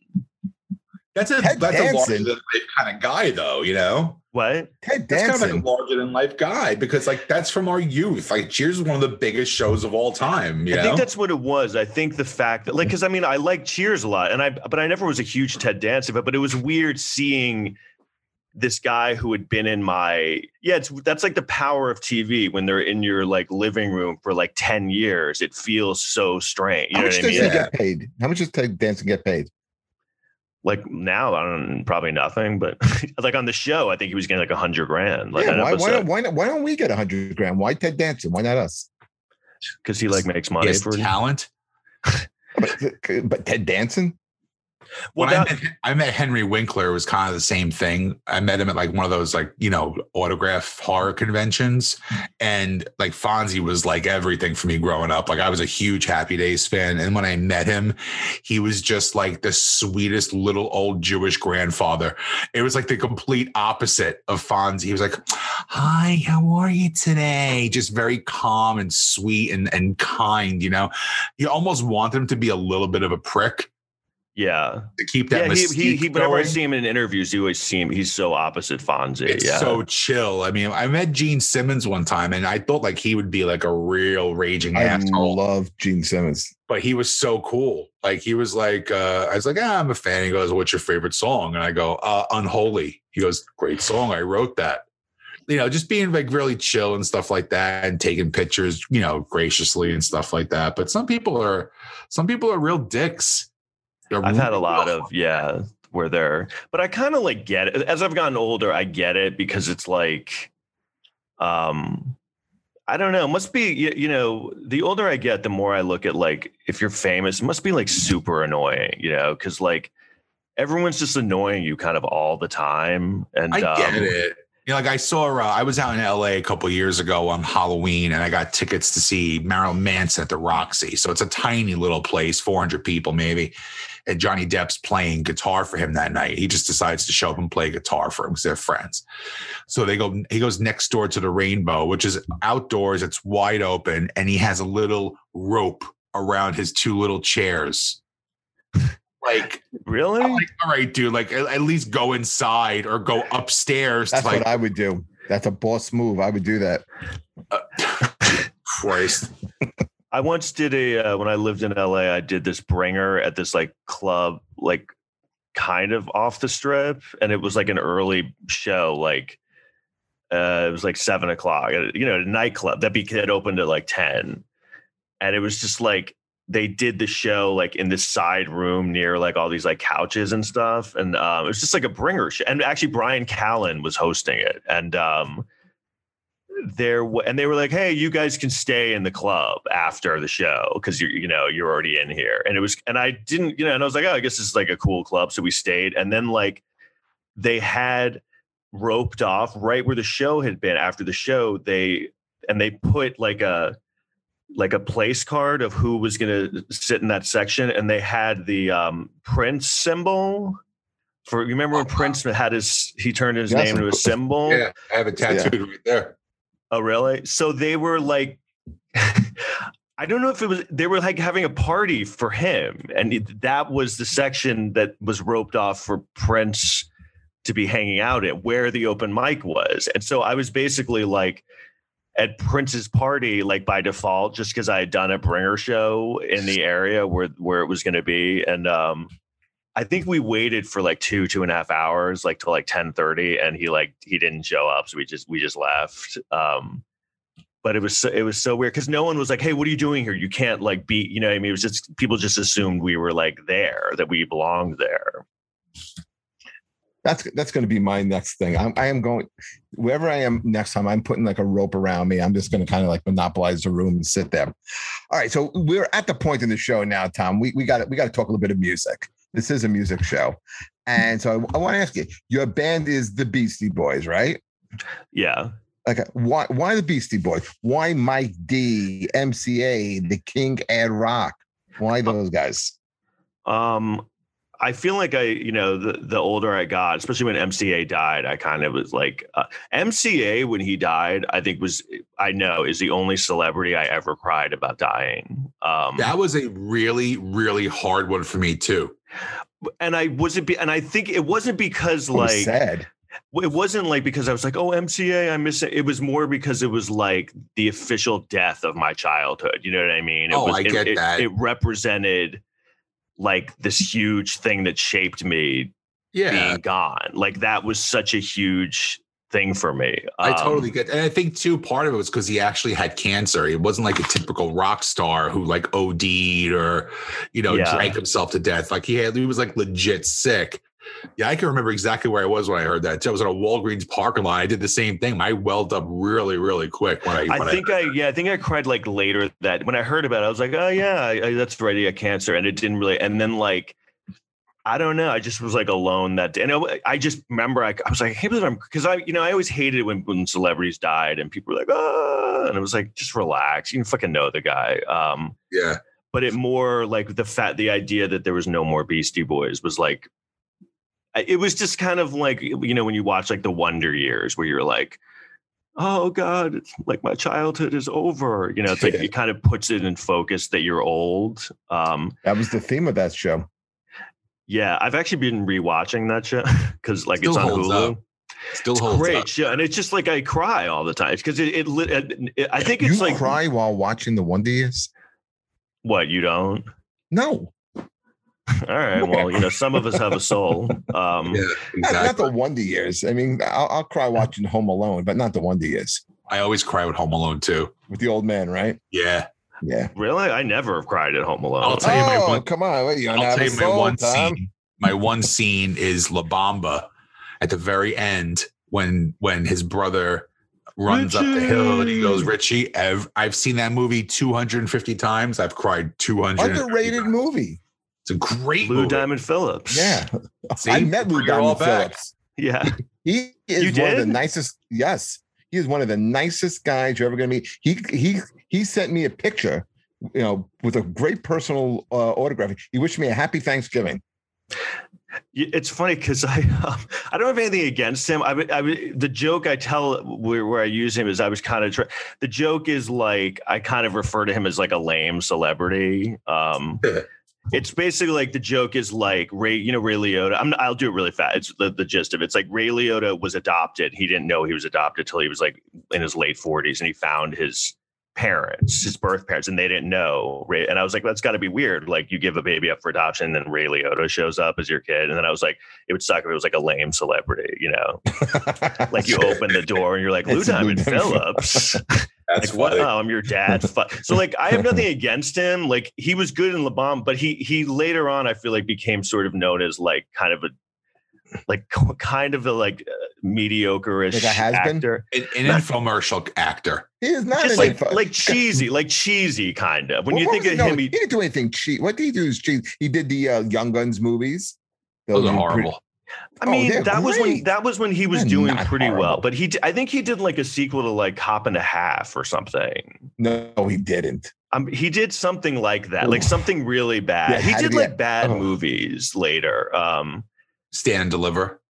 That's a Ted that's a larger than life kind of guy, though. You know, What? Ted that's kind of like a larger than life guy because like that's from our youth. Like Cheers is one of the biggest shows of all time. You I know, think that's what it was. I think the fact that, like, because I mean, I like Cheers a lot, and I, but I never was a huge Ted Danson, but but it was weird seeing this guy who had been in my yeah. It's that's like the power of TV when they're in your like living room for like ten years. It feels so strange. You How know much what I does mean? he get paid? How much does Ted Danson get paid? Like now, I don't probably nothing, but *laughs* like on the show, I think he was getting like a hundred grand. Like yeah, why, why, don't, why, not, why don't we get a hundred grand? Why Ted Danson? Why not us? because he like makes He money has for. talent. But, but Ted Danson? Well, when I met, I met Henry Winkler, it was kind of the same thing. I met him at like one of those like you know autograph horror conventions, and like Fonzie was like everything for me growing up. Like I was a huge Happy Days fan, and when I met him, he was just like the sweetest little old Jewish grandfather. It was like the complete opposite of Fonzie. He was like, "Hi, how are you today?" Just very calm and sweet and and kind. You know, you almost want him to be a little bit of a prick yeah, to keep that yeah. He, mystique he, he whenever I see him in interviews, you always see him. He's so opposite Fonzie. It's yeah, so chill. I mean, I met Gene Simmons one time and I thought like he would be like a real raging I asshole, love Gene Simmons. but he was so cool. Like he was like, uh, I was like, ah, I'm a fan. He goes, What's your favorite song? And I go, uh, Unholy. He goes, Great song. I wrote that. You know, just being like really chill and stuff like that and taking pictures, you know, graciously and stuff like that. But some people are, some people are real dicks. I've had a lot of yeah where they're, but I kind of like get it as I've gotten older. I get it because it's like, um, I don't know. It must be you, you know the older I get, the more I look at like if you're famous, it must be like super annoying, you know, because like everyone's just annoying you kind of all the time. And I get um, it. You know, like I saw, uh, I was out in LA a couple years ago on Halloween, and I got tickets to see Marilyn Manson at the Roxy. So it's a tiny little place, 400 people maybe. And Johnny Depp's playing guitar for him that night. He just decides to show up and play guitar for him because they're friends. So they go, he goes next door to the Rainbow, which is outdoors. It's wide open, and he has a little rope around his two little chairs. Like, Really? Like, all right, dude, like at, at least go inside or go upstairs That's to like what I would do. That's a boss move. I would do that. Uh, *laughs* Christ. I once did a uh, when I lived in LA. I did this bringer at this like club, like kind of off the strip, and it was like an early show. Like uh, it was like seven o'clock. You know, a nightclub that that opened at like ten, and it was just like they did the show like in this side room near like all these like couches and stuff, and um, it was just like a bringer show. And actually, Bryan Callen was hosting it, and um, there and they were like hey you guys can stay in the club after the show because you're you know you're already in here. And it was and i didn't you know and i was like oh i guess this is like a cool club so we stayed and then like they had roped off right where the show had been. After the show they and they put like a like a place card of who was going to sit in that section and they had the um prince symbol. For you remember when Oh, prince had his he turned his Yes, name into a symbol? Yeah, I have it tattooed right there. Oh, really? So they were like, I don't know if it was, they were like having a party for him. And that was the section that was roped off for Prince to be hanging out at where the open mic was. And so I was basically like, at Prince's party, like by default, just because I had done a bringer show in the area where where it was going to be, and um, I think we waited for like two two and a half hours, like till like ten thirty, and he like he didn't show up, so we just we just left. Um, but it was so, it was so weird because no one was like, "Hey, what are you doing here? You can't like be," you know. I mean, it was just people just assumed we were like there, that we belonged there. That's that's going to be my next thing. I'm, I am going wherever I am next time. I'm putting like a rope around me. I'm just going to kind of like monopolize the room and sit there. All right, so we're at the point in the show now, Tom. We we got we got to talk a little bit of music. This is a music show, and so I, I want to ask you. Your band is the Beastie Boys, right? Yeah. Okay, why why the Beastie Boys? Why Mike D, MCA, the King Ad Rock? Why those guys? Um, I feel like I, you know, the the older I got, especially when MCA died, I kind of was like, uh, MCA when he died, I think was, I know, is the only celebrity I ever cried about dying. Um, That was a really, really hard one for me too. and I wasn't, be, and I think it wasn't because It was like sad. it wasn't like because I was like, oh, MCA, I miss it. It was more because it was like the official death of my childhood. You know what I mean? It Oh, was, I get it- that. It represented like this huge thing that shaped me Yeah. being gone. Like that was such a huge thing for me. I Um, totally get, and I think too part of it was because he actually had cancer. He wasn't like a typical rock star who like OD'd or, you know, Yeah. drank himself to death. Like he had, he was like legit sick. Yeah, I can remember exactly where I was when I heard that. I was in a Walgreens parking lot. I did the same thing. I welled up really, really quick when I. I when think I, yeah, I think I cried like later that when I heard about it, I was like, oh yeah, I, I, that's right, yeah, cancer, and it didn't really. And then like, I don't know, I just was like alone that day, and I, I just remember I, I was like, I can't believe I'm because I, you know, I always hated it when when celebrities died and people were like, ah, and it was like, just relax, you can fucking know the guy. Um, yeah, but it more like the fat, the idea that there was no more Beastie Boys was like, I- it was just kind of like you know when you watch like the Wonder Years where you're like, oh god, it's like my childhood is over. You know, it's like *laughs* it kind of puts it in focus that you're old. Um, That was the theme of that show. yeah, I've actually been rewatching that show *laughs* because like Still it's on holds Hulu. up. still It's holds great up. show, and it's just like I cry all the time because it, it, it, it- I think You it's like cry while watching the Wonder Years? what you don't. No, All right, well, you know, some of us have a soul. Um, Yeah, not, not the Wonder Years. I mean, I'll, I'll cry watching Home Alone, but not the Wonder Years I always cry with Home Alone too. with the old man, right? Yeah, Yeah. Really? I never have cried at Home Alone. I'll tell you my oh, one- come on. What, you I'll tell you my soul, one Tom? scene. My one scene is La Bamba at the very end when when his brother runs up the hill and he goes, Richie, I've, I've seen that movie 250 times. I've cried 200. Underrated movie. It's a great Lou movie. Diamond Phillips. Yeah. *laughs* See? I met Lou Bring it all Diamond. Phillips. Yeah. He is You one of the nicest. Yes, he is one of the nicest guys you're ever going to meet. He he he sent me a picture, you know, with a great personal uh, autograph. He wished me a happy Thanksgiving. It's funny because I *laughs* um, I don't have anything against him. I, I the joke I tell where, where I use him is I was kind of try, the joke is like I kind of refer to him as like a lame celebrity. Um, *laughs* it's basically like the joke is like Ray, you know, Ray Liotta. I'm, I'll do it really fast. It's the, the gist of it. It's like Ray Liotta was adopted. He didn't know he was adopted till he was like in his late 40s, and he found his parents, his birth parents, and they didn't know. Ray, and I was like, that's got to be weird. Like you give a baby up for adoption, and then Ray Liotta shows up as your kid, and then I was like, it would suck if it was like a lame celebrity, you know, *laughs* like you open the door and you're like Lou It's Lou Diamond Diamond Phillips. That's like, funny. wow, I'm your dad. So like, I have nothing against him. Like he was good in La Bamba, but he he later on, I feel like became sort of known as like kind of a like kind of a like uh, mediocre-ish Like a actor, An, an infomercial actor. he is not just an like info- like cheesy, like cheesy kind of. When Well, you think of no, him, he he, didn't do anything cheap. What did he do? Is cheap. He did the uh, Young Guns movies. Those are were horrible. I Oh, mean, they're that was when that was when he was They're doing not pretty well. But he, I think he did like a sequel to like Hop and a Half or something. No, he didn't. Um, he did something like that, like something really bad. Yeah, he did did he- like bad oh. movies later. Um, Stand and deliver.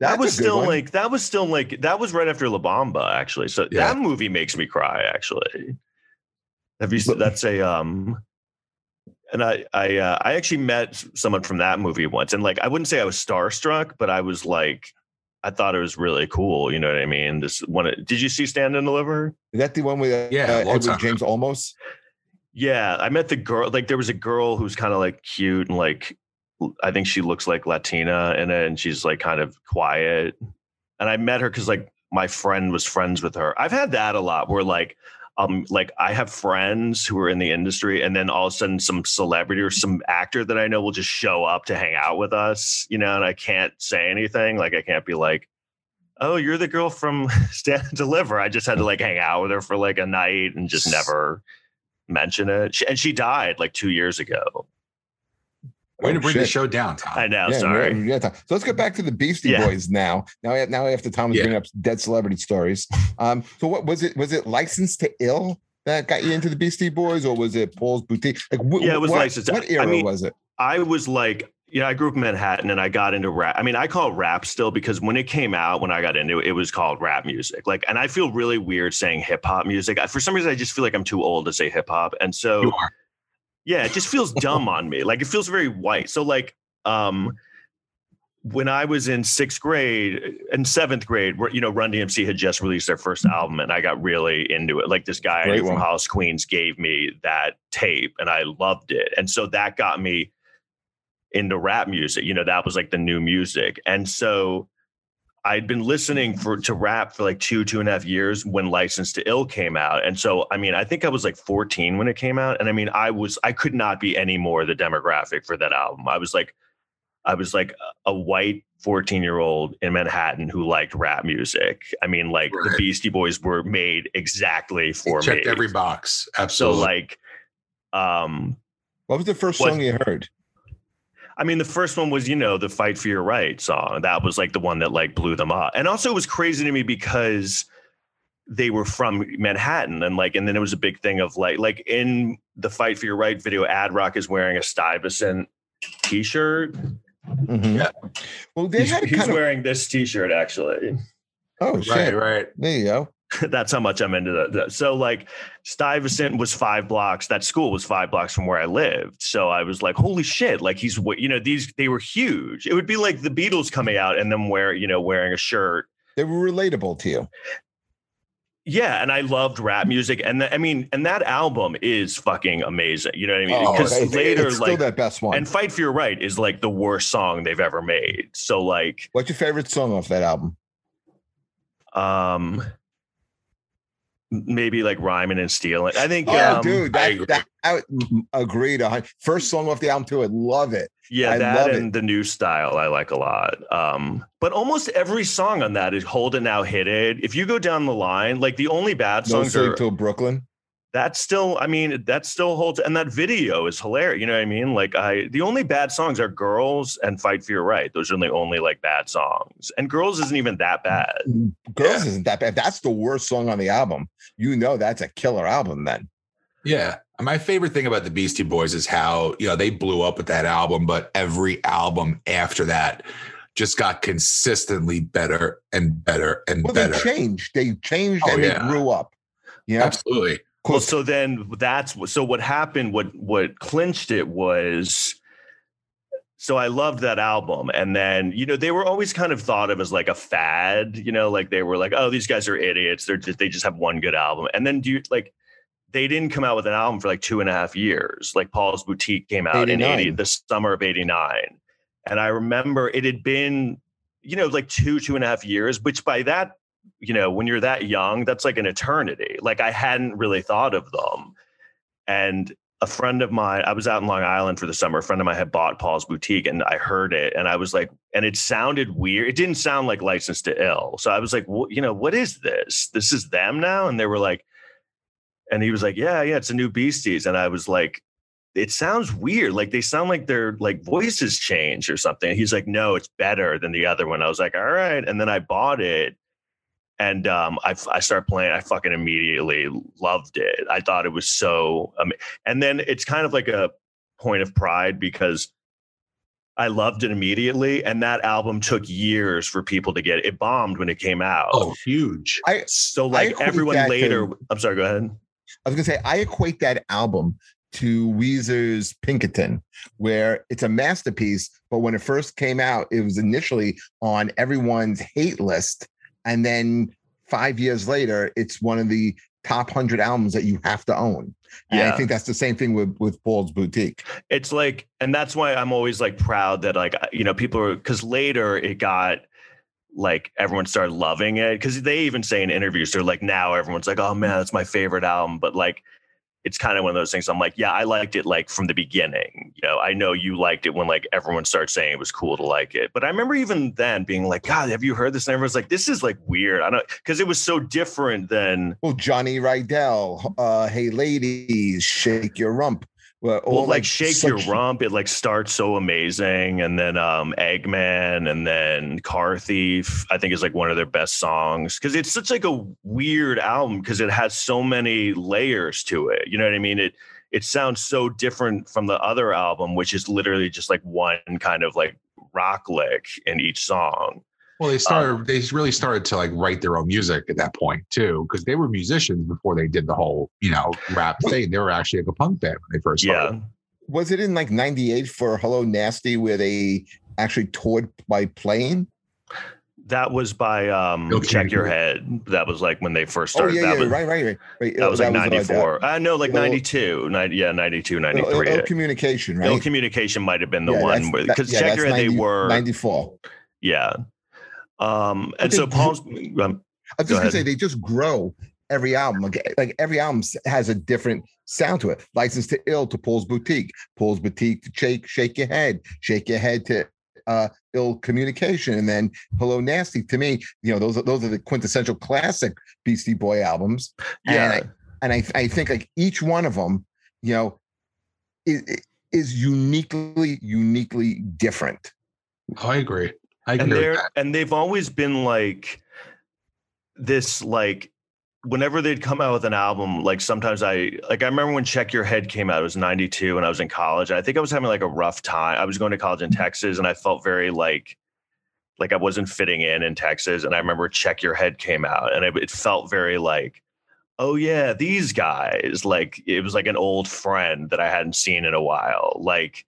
that was still one. like that was still like that was right after La Bamba, actually. So Yeah. that movie makes me cry. Actually, have you? But- That's a um. And I, I, uh, I actually met someone from that movie once, and like, I wouldn't say I was starstruck, but I was like, I thought it was really cool. You know what I mean? This one. Did you see Stand and Deliver? Is that the one with uh, Yeah, uh, Edward time James Olmos? Yeah, I met the girl. Like, there was a girl who's kind of like cute and like, I think she looks like Latina in it, and she's like kind of quiet. And I met her because like my friend was friends with her. I've had that a lot where like um like I have friends who are in the industry and then all of a sudden some celebrity or some actor that I know will just show up to hang out with us, you know, and I can't say anything. Like I can't be like, oh, you're the girl from *laughs* Stand and Deliver. I just had to like hang out with her for like a night and just never mention it. She, and she died like two years ago. Way to Oh, bring the show down, Tom. I know, Yeah, sorry. yeah, yeah, Tom. So let's get back to the Beastie Yeah. Boys now. Now, now after Tom was Yeah. bringing up dead celebrity stories. Um, so what was it? Was it license to ill that got you into the Beastie Boys, or was it Paul's Boutique? Like, wh- Yeah, it was what, licensed. What I era mean, was it? I was like, yeah, I grew up in Manhattan and I got into rap. I mean, I call it rap still because when it came out, when I got into it, it was called rap music. Like, and I feel really weird saying hip hop music. I, for some reason, I just feel like I'm too old to say hip hop. And so, You are. Yeah, it just feels *laughs* dumb on me. Like, it feels very white. So, like, um, when I was in sixth grade and seventh grade, where you know Run DMC had just released their first album, and I got really into it. Like this guy Great from one. Hollis Queens gave me that tape, and I loved it, and so that got me into rap music. You know, that was like the new music, and so I'd been listening for to rap for like two two and a half years when License to Ill came out, and so I mean, I think I was like 14 when it came out, and I mean, I was I could not be any more the demographic for that album. I was like. I was like a white 14 year old in Manhattan who liked rap music. I mean, like the Beastie Boys were made exactly for me. Checked every box. so Absolutely. like, um, What was the first what- song you heard? I mean, the first one was, you know, the Fight for Your Right song. That was like the one that like blew them up. And also it was crazy to me because they were from Manhattan and like, and then it was a big thing of like, like in the Fight for Your Right video, Ad Rock is wearing a Stuyvesant t-shirt. Mhm. Yeah. Well, they He's, had a he's kind of. wearing this t-shirt actually. Oh right, shit! right. There you go. *laughs* That's how much I'm into that-. So like Stuyvesant was five blocks. That school was five blocks from where I lived. So I was like, holy shit! Like he's wa- you know these they were huge. It would be like the Beatles coming out and them wear you know wearing a shirt. They were relatable to you. Yeah, and I loved rap music, and the, I mean, and that album is fucking amazing. You know what I mean? Oh, Because it's- later, it's still like, that best one. and "Fight for Your Right" is like the worst song they've ever made. So like, What's your favorite song off that album? um, maybe like rhyming and stealing. I think, Oh, um, dude, I agree. that I agreed. a hun- First song off the album too. I love it. Yeah, I that love and the new style I like a lot. Um, but almost every song on that is Hold It Now Hit It. If you go down the line, like the only bad songs sleep are till Brooklyn. That still, I mean, that still holds and that video is hilarious. You know what I mean? Like I the only bad songs are Girls and Fight for Your Right. Those are the only like bad songs. And Girls isn't even that mm, bad. Mm, Girls isn't that bad. That's the worst song on the album, you know that's a killer album. Then Yeah. My favorite thing about the Beastie Boys is how, you know, they blew up with that album, but every album after that just got consistently better and better and well, better. they changed. They changed Oh, and yeah. they grew up. Yeah, Absolutely. Well, so then that's so what happened. What what clinched it was. So I loved that album, and then you know they were always kind of thought of as like a fad. You know, like they were like, oh, these guys are idiots. They're just, they just have one good album, and then do you like they didn't come out with an album for like two and a half years. Like Paul's Boutique came out in eighty, the summer of eighty nine, and I remember it had been you know like two two and a half years, which by that you know, when you're that young, that's like an eternity. Like I hadn't really thought of them. And a friend of mine, I was out in Long Island for the summer. A friend of mine had bought Paul's boutique and I heard it and I was like, and it sounded weird. It didn't sound like License to Ill. So I was like, you know, what is this? This is them now? And they were like, and he was like, yeah, yeah, it's a new Beasties. And I was like, it sounds weird. Like they sound like their like voices change or something. He's like, no, it's better than the other one. I was like, all right. And then I bought it and um, I I started playing. I fucking immediately loved it. I thought it was so. Um, and then it's kind of like a point of pride because I loved it immediately, and that album took years for people to get. It bombed when it came out. Oh, huge. so like equate everyone that to- later. I'm sorry. Go ahead. I was gonna say I equate that album to Weezer's Pinkerton, where it's a masterpiece, but when it first came out, it was initially on everyone's hate list, and then five years later, it's one of the top hundred albums that you have to own. And I think that's the same thing with with Paul's Boutique. it's like and that's why i'm always like proud that like you know people are because later it got like everyone started loving it because they even say in interviews they're like now everyone's like oh man that's my favorite album but like it's kind of one of those things i'm like yeah i liked it like from the beginning you know i know you liked it when like everyone started saying it was cool to like it. But i remember even then being like god have you heard this? And everyone's like this is like weird. I don't because it was so different than Well, Johnny Ryall, uh, Hey Ladies, Shake Your Rump. Well, well, like shake your rump, it like starts so amazing, and then um Eggman, and then Car Thief, I think is like one of their best songs because it's such like a weird album because it has so many layers to it. You know what I mean? It it sounds so different from the other album, which is literally just like one kind of like rock lick in each song. Well, they started. they really started to like write their own music at that point too, because they were musicians before they did the whole, you know, rap thing. They were actually like a punk band when they first started. Yeah, Was it in like 98 for Hello Nasty where they actually toured by plane? that was by um Bill Check Your Head. That was like when they first Oh, started. yeah, that yeah, was right, right, right. right. that was like uh, 94. Uh, no, like Ill- 92. 90, yeah, 92, 93. Ill Communication, right? Ill communication might have been the Yeah, one that's- where that- because yeah, check your head, they were 94. yeah. Um, and so they- Paul's um, I was Go just gonna say they just grow every album. Like, like every album has a different sound to it. License to Ill to Paul's Boutique, Paul's Boutique to Shake Shake Your Head, Shake Your Head to uh Ill Communication, and then Hello Nasty. To me, you know, those are those are the quintessential classic Beastie Boy albums. yeah. And I, I think like each one of them, you know, is, is uniquely uniquely different. I agree. I and they're and they've always been like this like whenever they'd come out with an album like sometimes i like i remember when check your head came out it was 92 and i was in college and i think i was having like a rough time. I was going to college in texas and i felt very like like i wasn't fitting in in texas and i remember check your head came out and it, it felt very like oh yeah these guys like it was like an old friend that i hadn't seen in a while like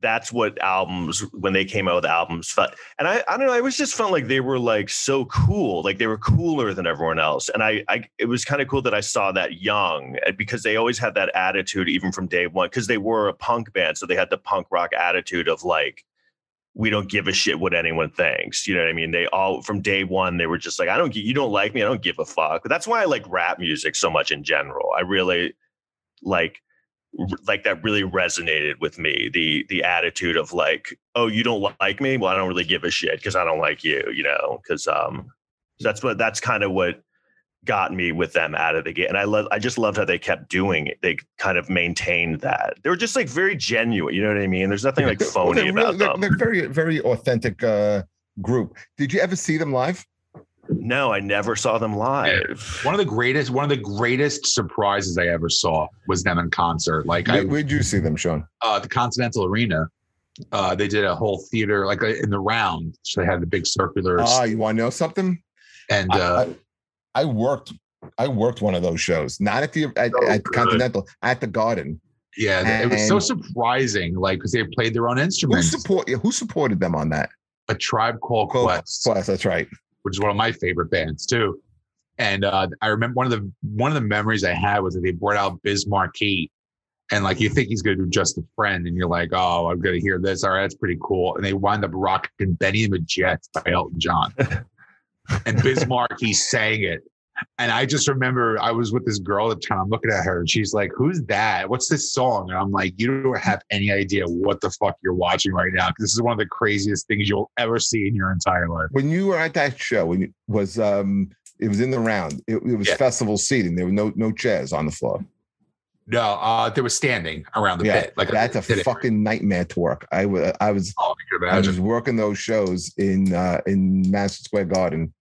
that's what albums when they came out with albums felt and I, I don't know i was just felt like they were like so cool like they were cooler than everyone else and i, I it was kind of cool that i saw that young because they always had that attitude even from day one because they were a punk band so they had the punk rock attitude of like we don't give a shit what anyone thinks you know what i mean? They all from day one they were just like i don't you don't like me i don't give a fuck that's why i like rap music so much in general i really like like that really resonated with me the the attitude of like oh you don't like me well i don't really give a shit because i don't like you you know because um that's what that's kind of what got me with them out of the gate and i love i just loved how they kept doing it they kind of maintained that they were just like very genuine you know what i mean there's nothing like *laughs* They're- phony they're about really- they're- them They're very, very authentic uh, group. Did you ever see them live? No i never saw them live one of the greatest, one of the greatest surprises I ever saw was them in concert. Like I, Where, where'd you see them, Sean? uh, the Continental Arena. Uh, they did a whole theater like uh, in the round. So they had the big circular Ah, you want to know something? and I- uh, I, I worked. I worked one of those shows, not at the at, So at. Continental, at the Garden. yeah, it was so surprising. Like because they played their own instruments. Who instruments. support? Who supported them on that? a tribe called Cool. Quest. That's right. Which is one of my favorite bands too. And uh, I remember one of the one of the memories I had was that they brought out Biz Markie, and like you think he's gonna do just a friend, and you're like, oh, I'm gonna hear this. All right, that's pretty cool. And they wind up rocking Benny and the Jets by Elton John, *laughs* and Biz Markie sang it. And I just remember I was with this girl at the time. I'm looking at her, and she's like, "Who's that? What's this song?" And I'm like, "You don't have any idea what the fuck you're watching right now. This is one of the craziest things you'll ever see in your entire life." When you were at that show, when it was um, it was in the round. It, it was Yeah. festival seating. There were no no chairs on the floor. No, uh, they were standing around the yeah, pit. Like that's a area. fucking nightmare to work. I was I was Oh, I can I was working those shows in uh, in Madison Square Garden,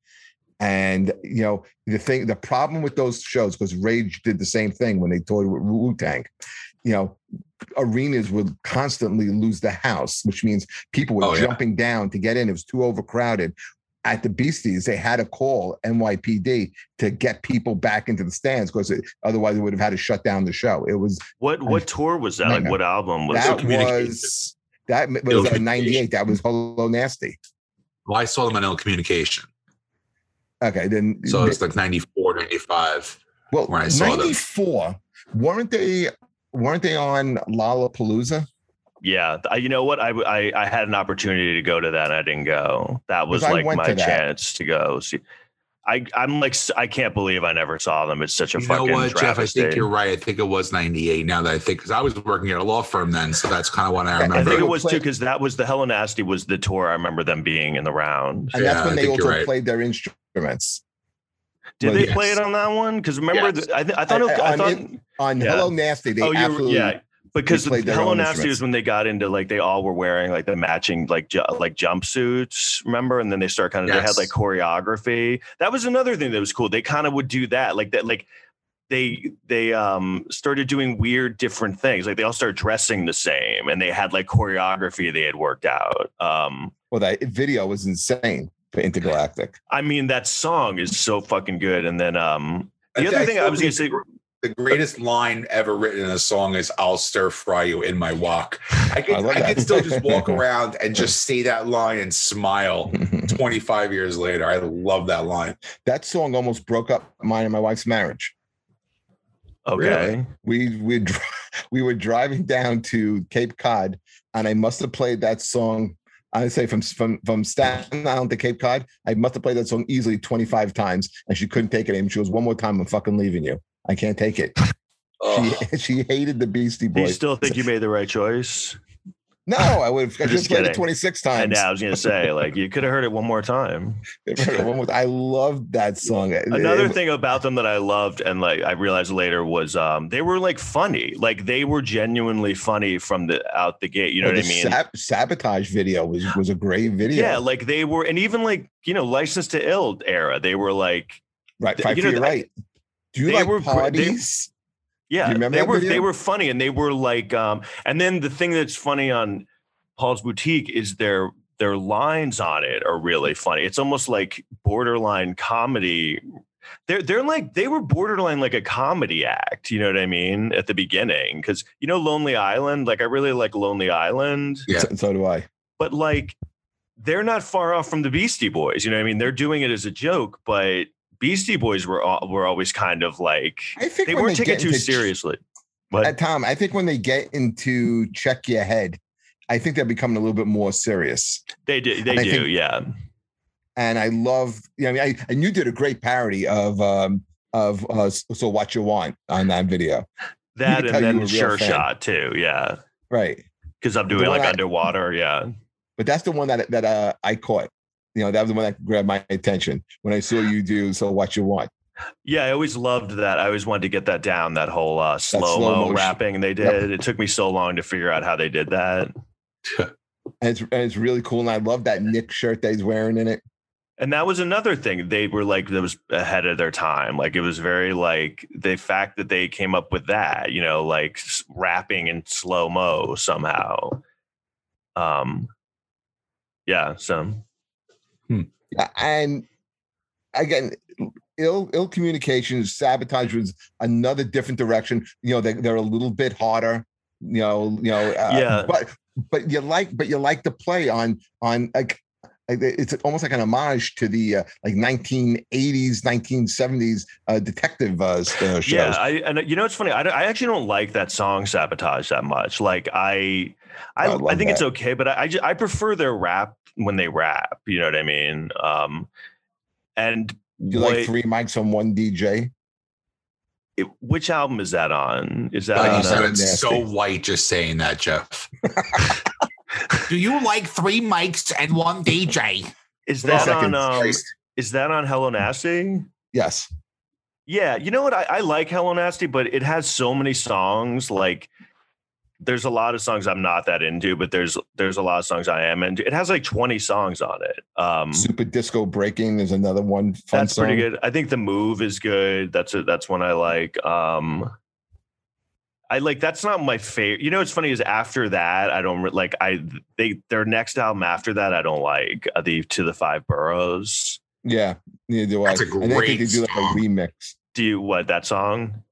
and you know the thing, the problem with those shows because Rage did the same thing when they toured with Wu Tang. You know, arenas would constantly lose the house, which means people were Oh, yeah. jumping down to get in. It was too overcrowded. At the Beasties, they had to call NYPD to get people back into the stands because otherwise they would have had to shut down the show. It was what what tour was that like Nightmare. what album was that it was that was Ill uh, '98. That was Hello Nasty. Well, I saw them on Ill Communication. Okay, then So it's like 94, 95. well, when I saw them. '94 weren't they? Weren't they on Lollapalooza? Yeah, I, you know what? I, I I had an opportunity to go to that, and I didn't go. That was like my to chance to go see. I I'm like I can't believe I never saw them. It's such a You know fucking what, Jeff? I think you're right. I think it was 98 now that I think, because I was working at a law firm then. So that's kind of what I remember. I think it was too because that was the Hello Nasty was the tour. I remember them being in the round. And Yeah, that's when I they also right. played their instruments. Did Well, they yes. play it on that one? Because remember, Yes. the, I, th- I thought it, I- I, I thought mean, On Yeah. Hello Nasty, they oh absolutely yeah because Hello Nasty was when they got into like they all were wearing like the matching like ju- like jumpsuits, remember? And then they start kind of they had like choreography. That was another thing that was cool. They kind of would do that like that like they they um started doing weird different things. Like they all started dressing the same and they had like choreography they had worked out. Um well, that video was insane for Intergalactic. I mean that song is so fucking good. And then um the I- other I thing I was gonna say the greatest line ever written in a song is "I'll stir fry you in my wok." I could, I I, love could still just walk *laughs* around and just say that line and smile. *laughs* 25 years later, I love that line. that song almost broke up mine and my wife's marriage. okay. We we *laughs* we were driving down to Cape Cod, and I must have played that song. I say from from from Staten Island to Cape Cod, I must have played that song easily twenty five times, and she couldn't take it. And she goes, "One more time, I'm fucking leaving you. I can't take it." *laughs* Ugh. She *laughs* she hated the Beastie Do you still think you made the right choice? no, I would have I *laughs* Just played it kidding. twenty six I times. know. I was gonna say, like, you could have heard it one more time. One more- I love that song. Another It- thing about them that I loved, and like I realized later, was um they were like funny. Like they were genuinely funny from the out the gate. You know what I mean? Sab- sabotage video was was a great video. Yeah, like they were, and even like you know, License to Ill era, they were like, right. Five you feet know, right. Do you they like were gr- they- yeah, remember they were video? they were funny, and they were like, um, and then the thing that's funny on Paul's Boutique is their their lines on it are really funny. It's almost like borderline comedy. They're they're like they were borderline like a comedy act. You know what I mean? At the beginning, because you know Lonely Island. Like I really like Lonely Island, Yeah. So, so do I. but like they're not far off from the Beastie Boys. You know what I mean? They're doing it as a joke, but Beastie Boys were al- were always kind of like I think they weren't taken too into- seriously. Uh, But Tom, I think when they get into check your head, I think they're becoming a little bit more serious. they do, they do, think- yeah. And I love, you know, I mean, I, and you did a great parody of um of uh, so what you want on that video, That and then Sure fan. Shot too, yeah. right? Because I'm doing like I- underwater, yeah. But that's the one that that uh, I caught. You know, that was the one that grabbed my attention when I saw you do so what you want. Yeah, I always loved that. I always wanted to get that down, that whole uh, slow mo rapping they Yep. did. It took me so long to figure out how they did that. *laughs* And it's and it's really cool. And I love that Nick shirt that he's wearing in it. And that was another thing. They were like, that was ahead of their time. Like, it was very like the fact that they came up with that, you know, like rapping in slow mo somehow. Um, yeah. So, Yeah, and again, ill ill communication, sabotage was another different direction. You know, they, they're a little bit harder. You know, you know, uh, Yeah. But but you like but you like the play on on like. like, It's almost like an homage to the uh, like 1980s, 1970s uh, detective uh, uh, shows. yeah. I, and you know, it's funny. I, don't- I actually don't like that song Sabotage that much. Like, I, I, I I, love think it's okay, but I, I, ju- I prefer their rap when they rap. You know what I mean? Um, and you what- like three mics on one DJ. it- which album is that on? Is that God, on? you Uh, sounded nasty. so white just saying that, Jeff. *laughs* Do you like three mics and one DJ? is Hold on that on? second. Um, is that on Hello Nasty? Yes. Yeah, you know what? I, I like Hello Nasty, but it has so many songs. Like, there's a lot of songs I'm not that into, but there's there's a lot of songs I am into. It has like 20 songs on it. Um, Super Disco Breaking is another one. Fun that's pretty good. I think the move is good. That's a, that's one I like. Um, I like that's not my favorite. You know, what's funny is after that, I don't like. I they their next album after that, I don't like uh, the to the five boroughs. Yeah, neither do I. That's a and I think they great do like a song. remix. Do you what that song?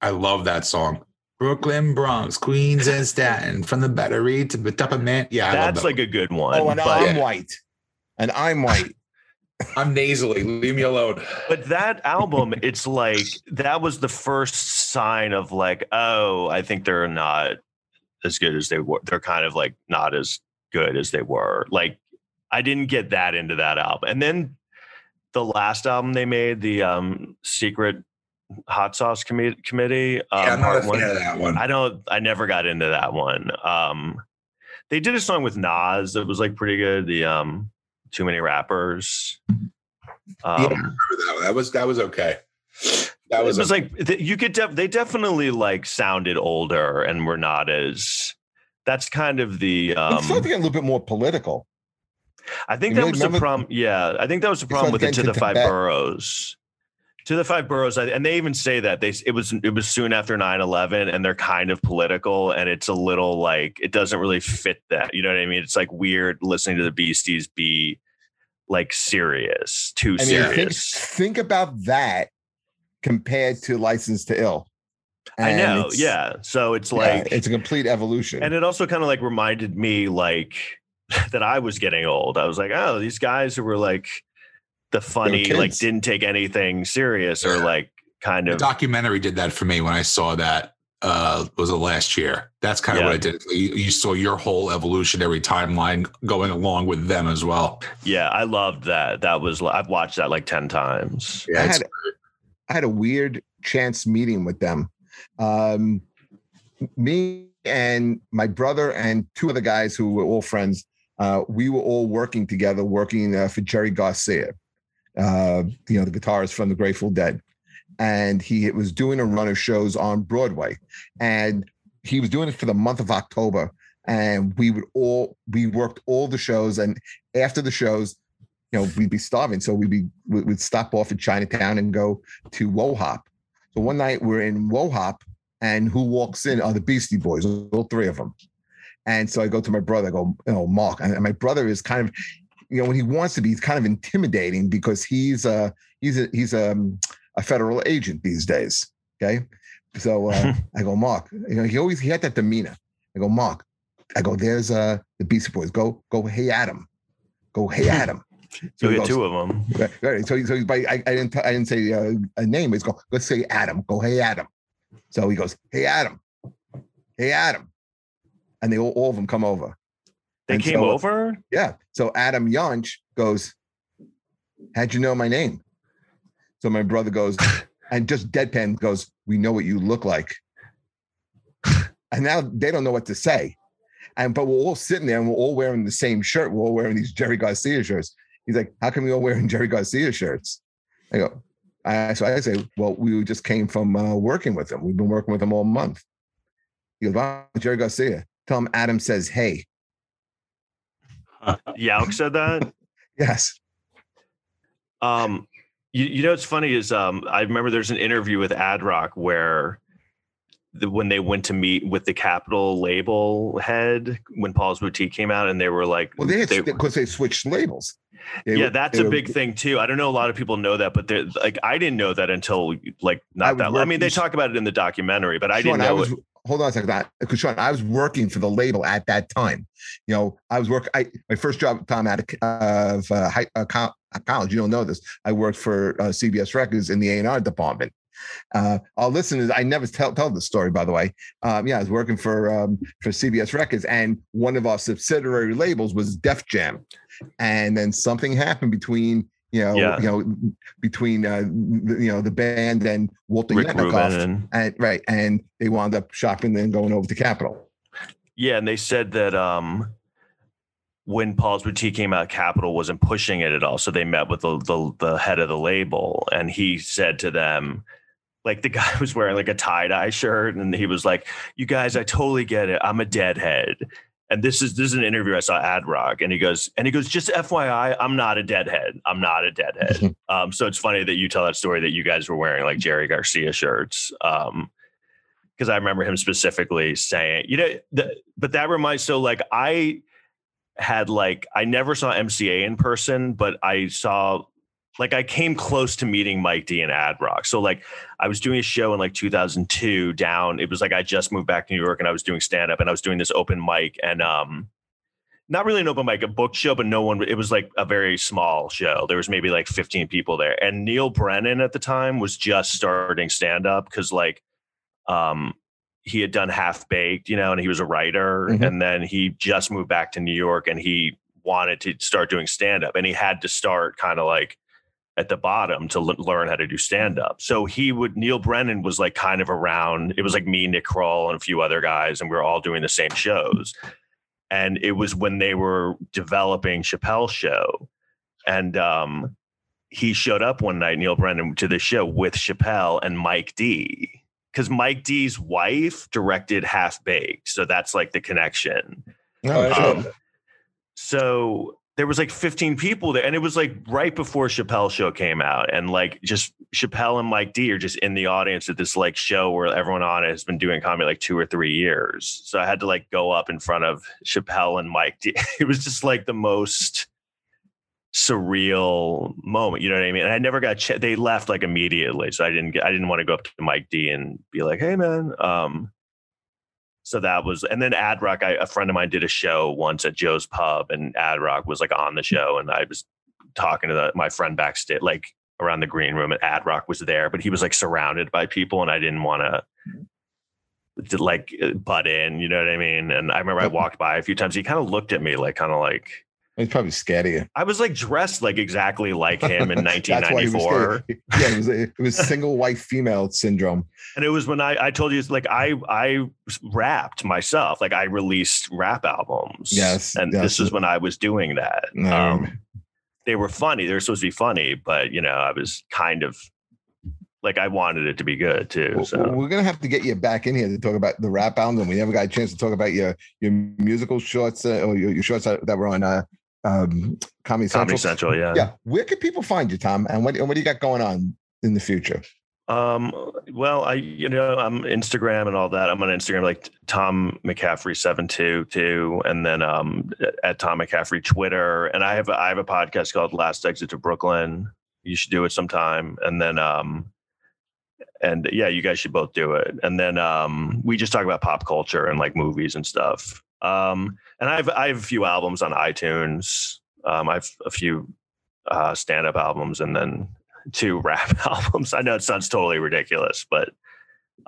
I love that song. Brooklyn, Bronx, Queens, and Staten, from the Battery to the top of man. Yeah, I love That's that like a good one. Oh, and but, I'm Yeah. white. And I'm white. *laughs* *laughs* I'm nasally. Leave me alone. but that album, *laughs* it's like that was the first sign of like, oh, I think they're not as good as they were. They're kind of like not as good as they were. Like I didn't get that into that album. And then the last album they made, the um Secret Hot Sauce Commi- Committee. Um, yeah, I'm not a fan one. of that one. I don't. I never got into that one. Um, they did a song with Nas that was like pretty good. The um, Too Many Rappers. Um, I remember that, one. that was that was okay. That was, it was a- like you could. Def- they definitely like sounded older and were not as. That's kind of the. it's Um, starting to get a little bit more political. I think You that really was the problem. Yeah, I think that was the problem with it to the five Tibet. boroughs. To the five boroughs, and they even say that they it was it was soon after 9-11 and they're kind of political and it's a little like it doesn't really fit that. You know what I mean? It's like weird listening to the Beasties be like serious, too I mean, think, serious. think about that compared to License to Ill. I know, yeah. So it's yeah, like it's a complete evolution. And it also kind of like reminded me like *laughs* that I was getting old. I was like, oh, these guys who were like the funny, like didn't take anything serious or like kind the of documentary did that for me when I saw that. Uh, was the last year. That's kind of Yeah. what I did. You, you saw your whole evolutionary timeline going along with them as well. yeah, I loved that. That was I've watched that like 10 times. Yeah, I had I had a weird chance meeting with them. Um, me and my brother and two other guys who were all friends. Uh, we were all working together, working uh, for Jerry Garcia, uh, you know, the guitarist from the Grateful Dead, and he was doing a run of shows on Broadway, and he was doing it for the month of October. And we would all we worked all the shows, and after the shows, you know, we'd be starving. So we'd be we- we'd stop off at Chinatown and go to Wo Hop. So one night we're in Wo Hop, and who walks in are the Beastie Boys, all three of them. And so I go to my brother, I go, you know, Mark, and my brother is kind of, you know, when he wants to be, he's kind of intimidating because he's a he's a he's a, a federal agent these days. Okay. So uh, *laughs* I go, Mark, you know, he always he had that demeanor. I go, Mark, I go, there's uh the Beastie Boys. Go, go, hey Adam. Go, hey *laughs* Adam. So you get two of them. Right, right. So, so he's by, I, I didn't, t- I didn't say uh, a name. He's go, let's say Adam. Go, hey Adam. So he goes, hey Adam, hey Adam, and they all, all of them come over. They And came so- over. Yeah. So Adam Yauch goes, how'd you know my name? So my brother goes, *laughs* and just deadpan goes, we know what you look like. And now they don't know what to say. And but we're all sitting there and we're all wearing the same shirt. We're all wearing these Jerry Garcia shirts. He's like, how come we all wearing Jerry Garcia shirts? I go, I, so I say, well, we just came from uh, working with him. We've been working with him all month. He goes, wow, Jerry Garcia. Tell him Adam says, hey. Yauch said that. *laughs* Yes. Um, you, you know what's funny is um, I remember there's an interview with Ad Rock where the, when they went to meet with the Capitol label head when Paul's Boutique came out, and they were like, Well, they had they- because they switched labels. They yeah, that's they a big thing too. I don't know a lot of people know that, but they're like I didn't know that until like not was that. long. I mean, they talk about it in the documentary, but I Sean, didn't know. was, it. Hold on a second, because Sean, I was working for the label at that time. You know, I was working. I my first job time out of, uh, high, uh, college. You don't know this. I worked for uh, CBS Records in the A and R department. Uh, our listeners, I never tell tell the story. By the way, um, yeah, I was working for um, for CBS Records, and one of our subsidiary labels was Def Jam, and then something happened between. You know, Yeah. you know, between uh, you know the band and Walter Rick and and right, and they wound up shopping and going over to Capitol. yeah, and they said that um when Paul's Boutique came out, Capitol wasn't pushing it at all. So they met with the, the the head of the label, and he said to them, like the *laughs* guy was wearing like a tie dye shirt, and he was like, "You guys, I totally get it. I'm a deadhead." And this is this is an interview I saw Ad Rock, and he goes, and he goes, just FYI, I'm not a deadhead. I'm not a deadhead. *laughs* um, so it's funny that you tell that story that you guys were wearing like Jerry Garcia shirts. Um, because I remember him specifically saying, you know, the, but that reminds so like I had like I never saw MCA in person, but I saw like I came close to meeting Mike D and Ad Rock. So like I was doing a show in like 2002 down. It was like I just moved back to New York and I was doing stand up and I was doing this open mic and um not really an open mic, a book show, but no one. It was like a very small show. There was maybe like 15 people there, and Neal Brennan at the time was just starting stand up because like um he had done Half Baked, you know, and he was a writer, Mhm. and then he just moved back to New York, and he wanted to start doing stand up, and he had to start kind of like at the bottom to l- learn how to do stand up. So he would Neal Brennan was like kind of around. It was like me, Nick Kroll, and a few other guys, and we were all doing the same shows. And it was when they were developing Chappelle's show, and um, he showed up one night, Neal Brennan, to the show with Chappelle and Mike D. Because Mike D's wife directed Half Baked, so that's like the connection. No, Oh. Um, so there was like 15 people there, and it was like right before Chappelle show came out, and like just Chappelle and Mike D are just in the audience at this like show where everyone on it has been doing comedy like two or three years. So I had to like go up in front of Chappelle and Mike D. *laughs* It was just like the most surreal moment. You know what I mean? And I never got. Ch- they left like immediately, so I didn't get. I didn't want to go up to Mike D and be like, "Hey, man." Um, so that was, and then Ad Rock. I, a friend of mine did a show once at Joe's Pub, and Ad Rock was like on the mm-hmm. show, and I was talking to the, my friend backstage, like around the green room, and Ad Rock was there, but he was like surrounded by people, and I didn't want to. To like uh, butt in, you know what I mean? And I remember I walked by a few times. He kind of looked at me like, kind of like, He's probably scared of you. I was like dressed like exactly like *laughs* him in That's why he was 1994. Yeah, it was, it was single white female syndrome. And it was when I, I told you, like I I rapped myself, like I released rap albums. Yes, and yes. this is when I was doing that. No. Um, they were funny. They were supposed to be funny, but you know, I was kind of like I wanted it to be good too. So We're gonna have to get you back in here to talk about the rap album, and we never got a chance to talk about your your musical shorts uh, or your, your shorts that, that were on uh, um, Comedy Central. Comedy Central, yeah. Yeah, where can people find you, Tom? And what and what do you got going on in the future? Um, well, I you know I'm Instagram and all that. I'm on Instagram like Tom McCaffrey seven two two, and then um at Tom McCaffrey Twitter, and I have a, I have a podcast called Last Exit to Brooklyn. You should do it sometime, and then um and yeah, you guys should both do it. And then um we just talk about pop culture and like movies and stuff. Um and I have I have a few albums on iTunes. Um I have a few uh stand up albums and then *laughs* two rap *laughs* albums. I know it sounds totally ridiculous, but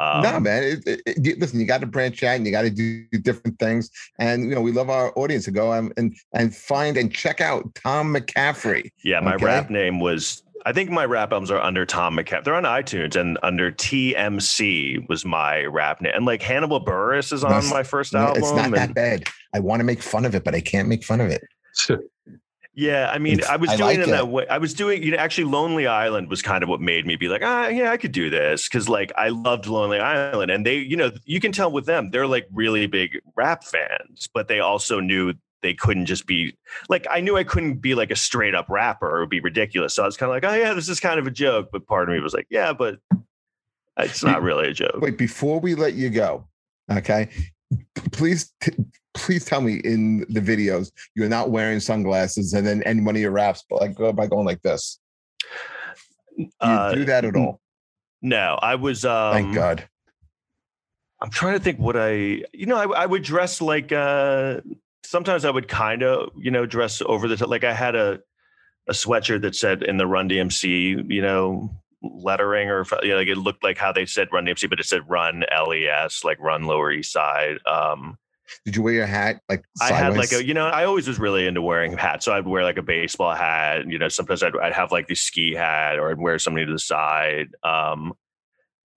um, no, man. It, it, it- listen, you got to branch out and you got to do different things. And you know, we love our audience to go um, and and find and check out Tom McCaffrey. Yeah, my Okay. rap name was. I think my rap albums are under Tom McCaffrey. They're on iTunes and under TMC was my rap name. And like Hannibal Buress is on That's- my first No, album. it's not that bad. I want to make fun of it, but I can't make fun of it. *laughs* yeah, I mean, It's- I was I doing like it in that way. I was doing, you know, actually Lonely Island was kind of what made me be like, ah, yeah, I could do this. Cause like I loved Lonely Island. And they, you know, you can tell with them, they're like really big rap fans, but they also knew they couldn't just be like I knew I couldn't be like a straight up rapper. It would be ridiculous. So I was kind of like, oh yeah, this is kind of a joke. But part of me was like, yeah, but it's not really a joke. Wait, before we let you go, okay, please, t- please tell me in the videos you're not wearing sunglasses, and then any one of your raps, but like go by going like this. Do you Uh, do that at all? No, I was. Um, Thank God. I'm trying to think what I, you know, I, I would dress like. uh Sometimes I would kind of, you know, dress over the top. Like I had a a sweatshirt that said in the Run DMC, you know, lettering or you know, like it looked like how they said Run DMC, but it said Run LES, like Run Lower East Side. Um, Did you wear your hat like I had like a, you know, I always was really into wearing hats. So I'd wear like a baseball hat. You know, sometimes I'd, I'd have like the ski hat or I'd wear something to the side. Um,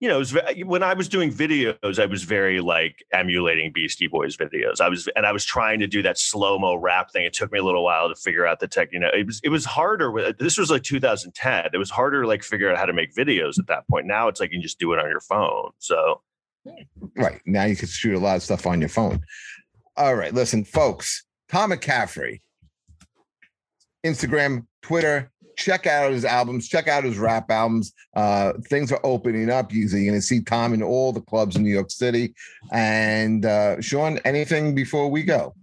you know, was when I was doing videos, I was very like emulating Beastie Boys videos. I was, and I was trying to do that slow mo rap thing. It took me a little while to figure out the tech. You know, it was it was harder. with- This was like 2010. It was harder to like figure out how to make videos at that point. Now it's like you can just do it on your phone. So Right. Now you can shoot a lot of stuff on your phone. All right. Listen, folks, Tom McCaffrey, Instagram, Twitter, check out his albums, check out his rap albums. Uh, things are opening up. You're going to see Tom in all the clubs in New York City. And uh, Sean, anything before we go?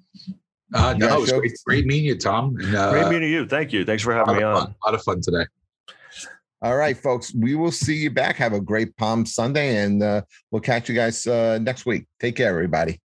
Uh, Yeah, no, it was great, great meeting you, Tom. And, uh, great meeting you. Thank you. Thanks for having me on. fun, a lot of fun today. All right, folks, we will see you back. Have a great Palm Sunday, and uh, we'll catch you guys uh, next week. Take care, everybody.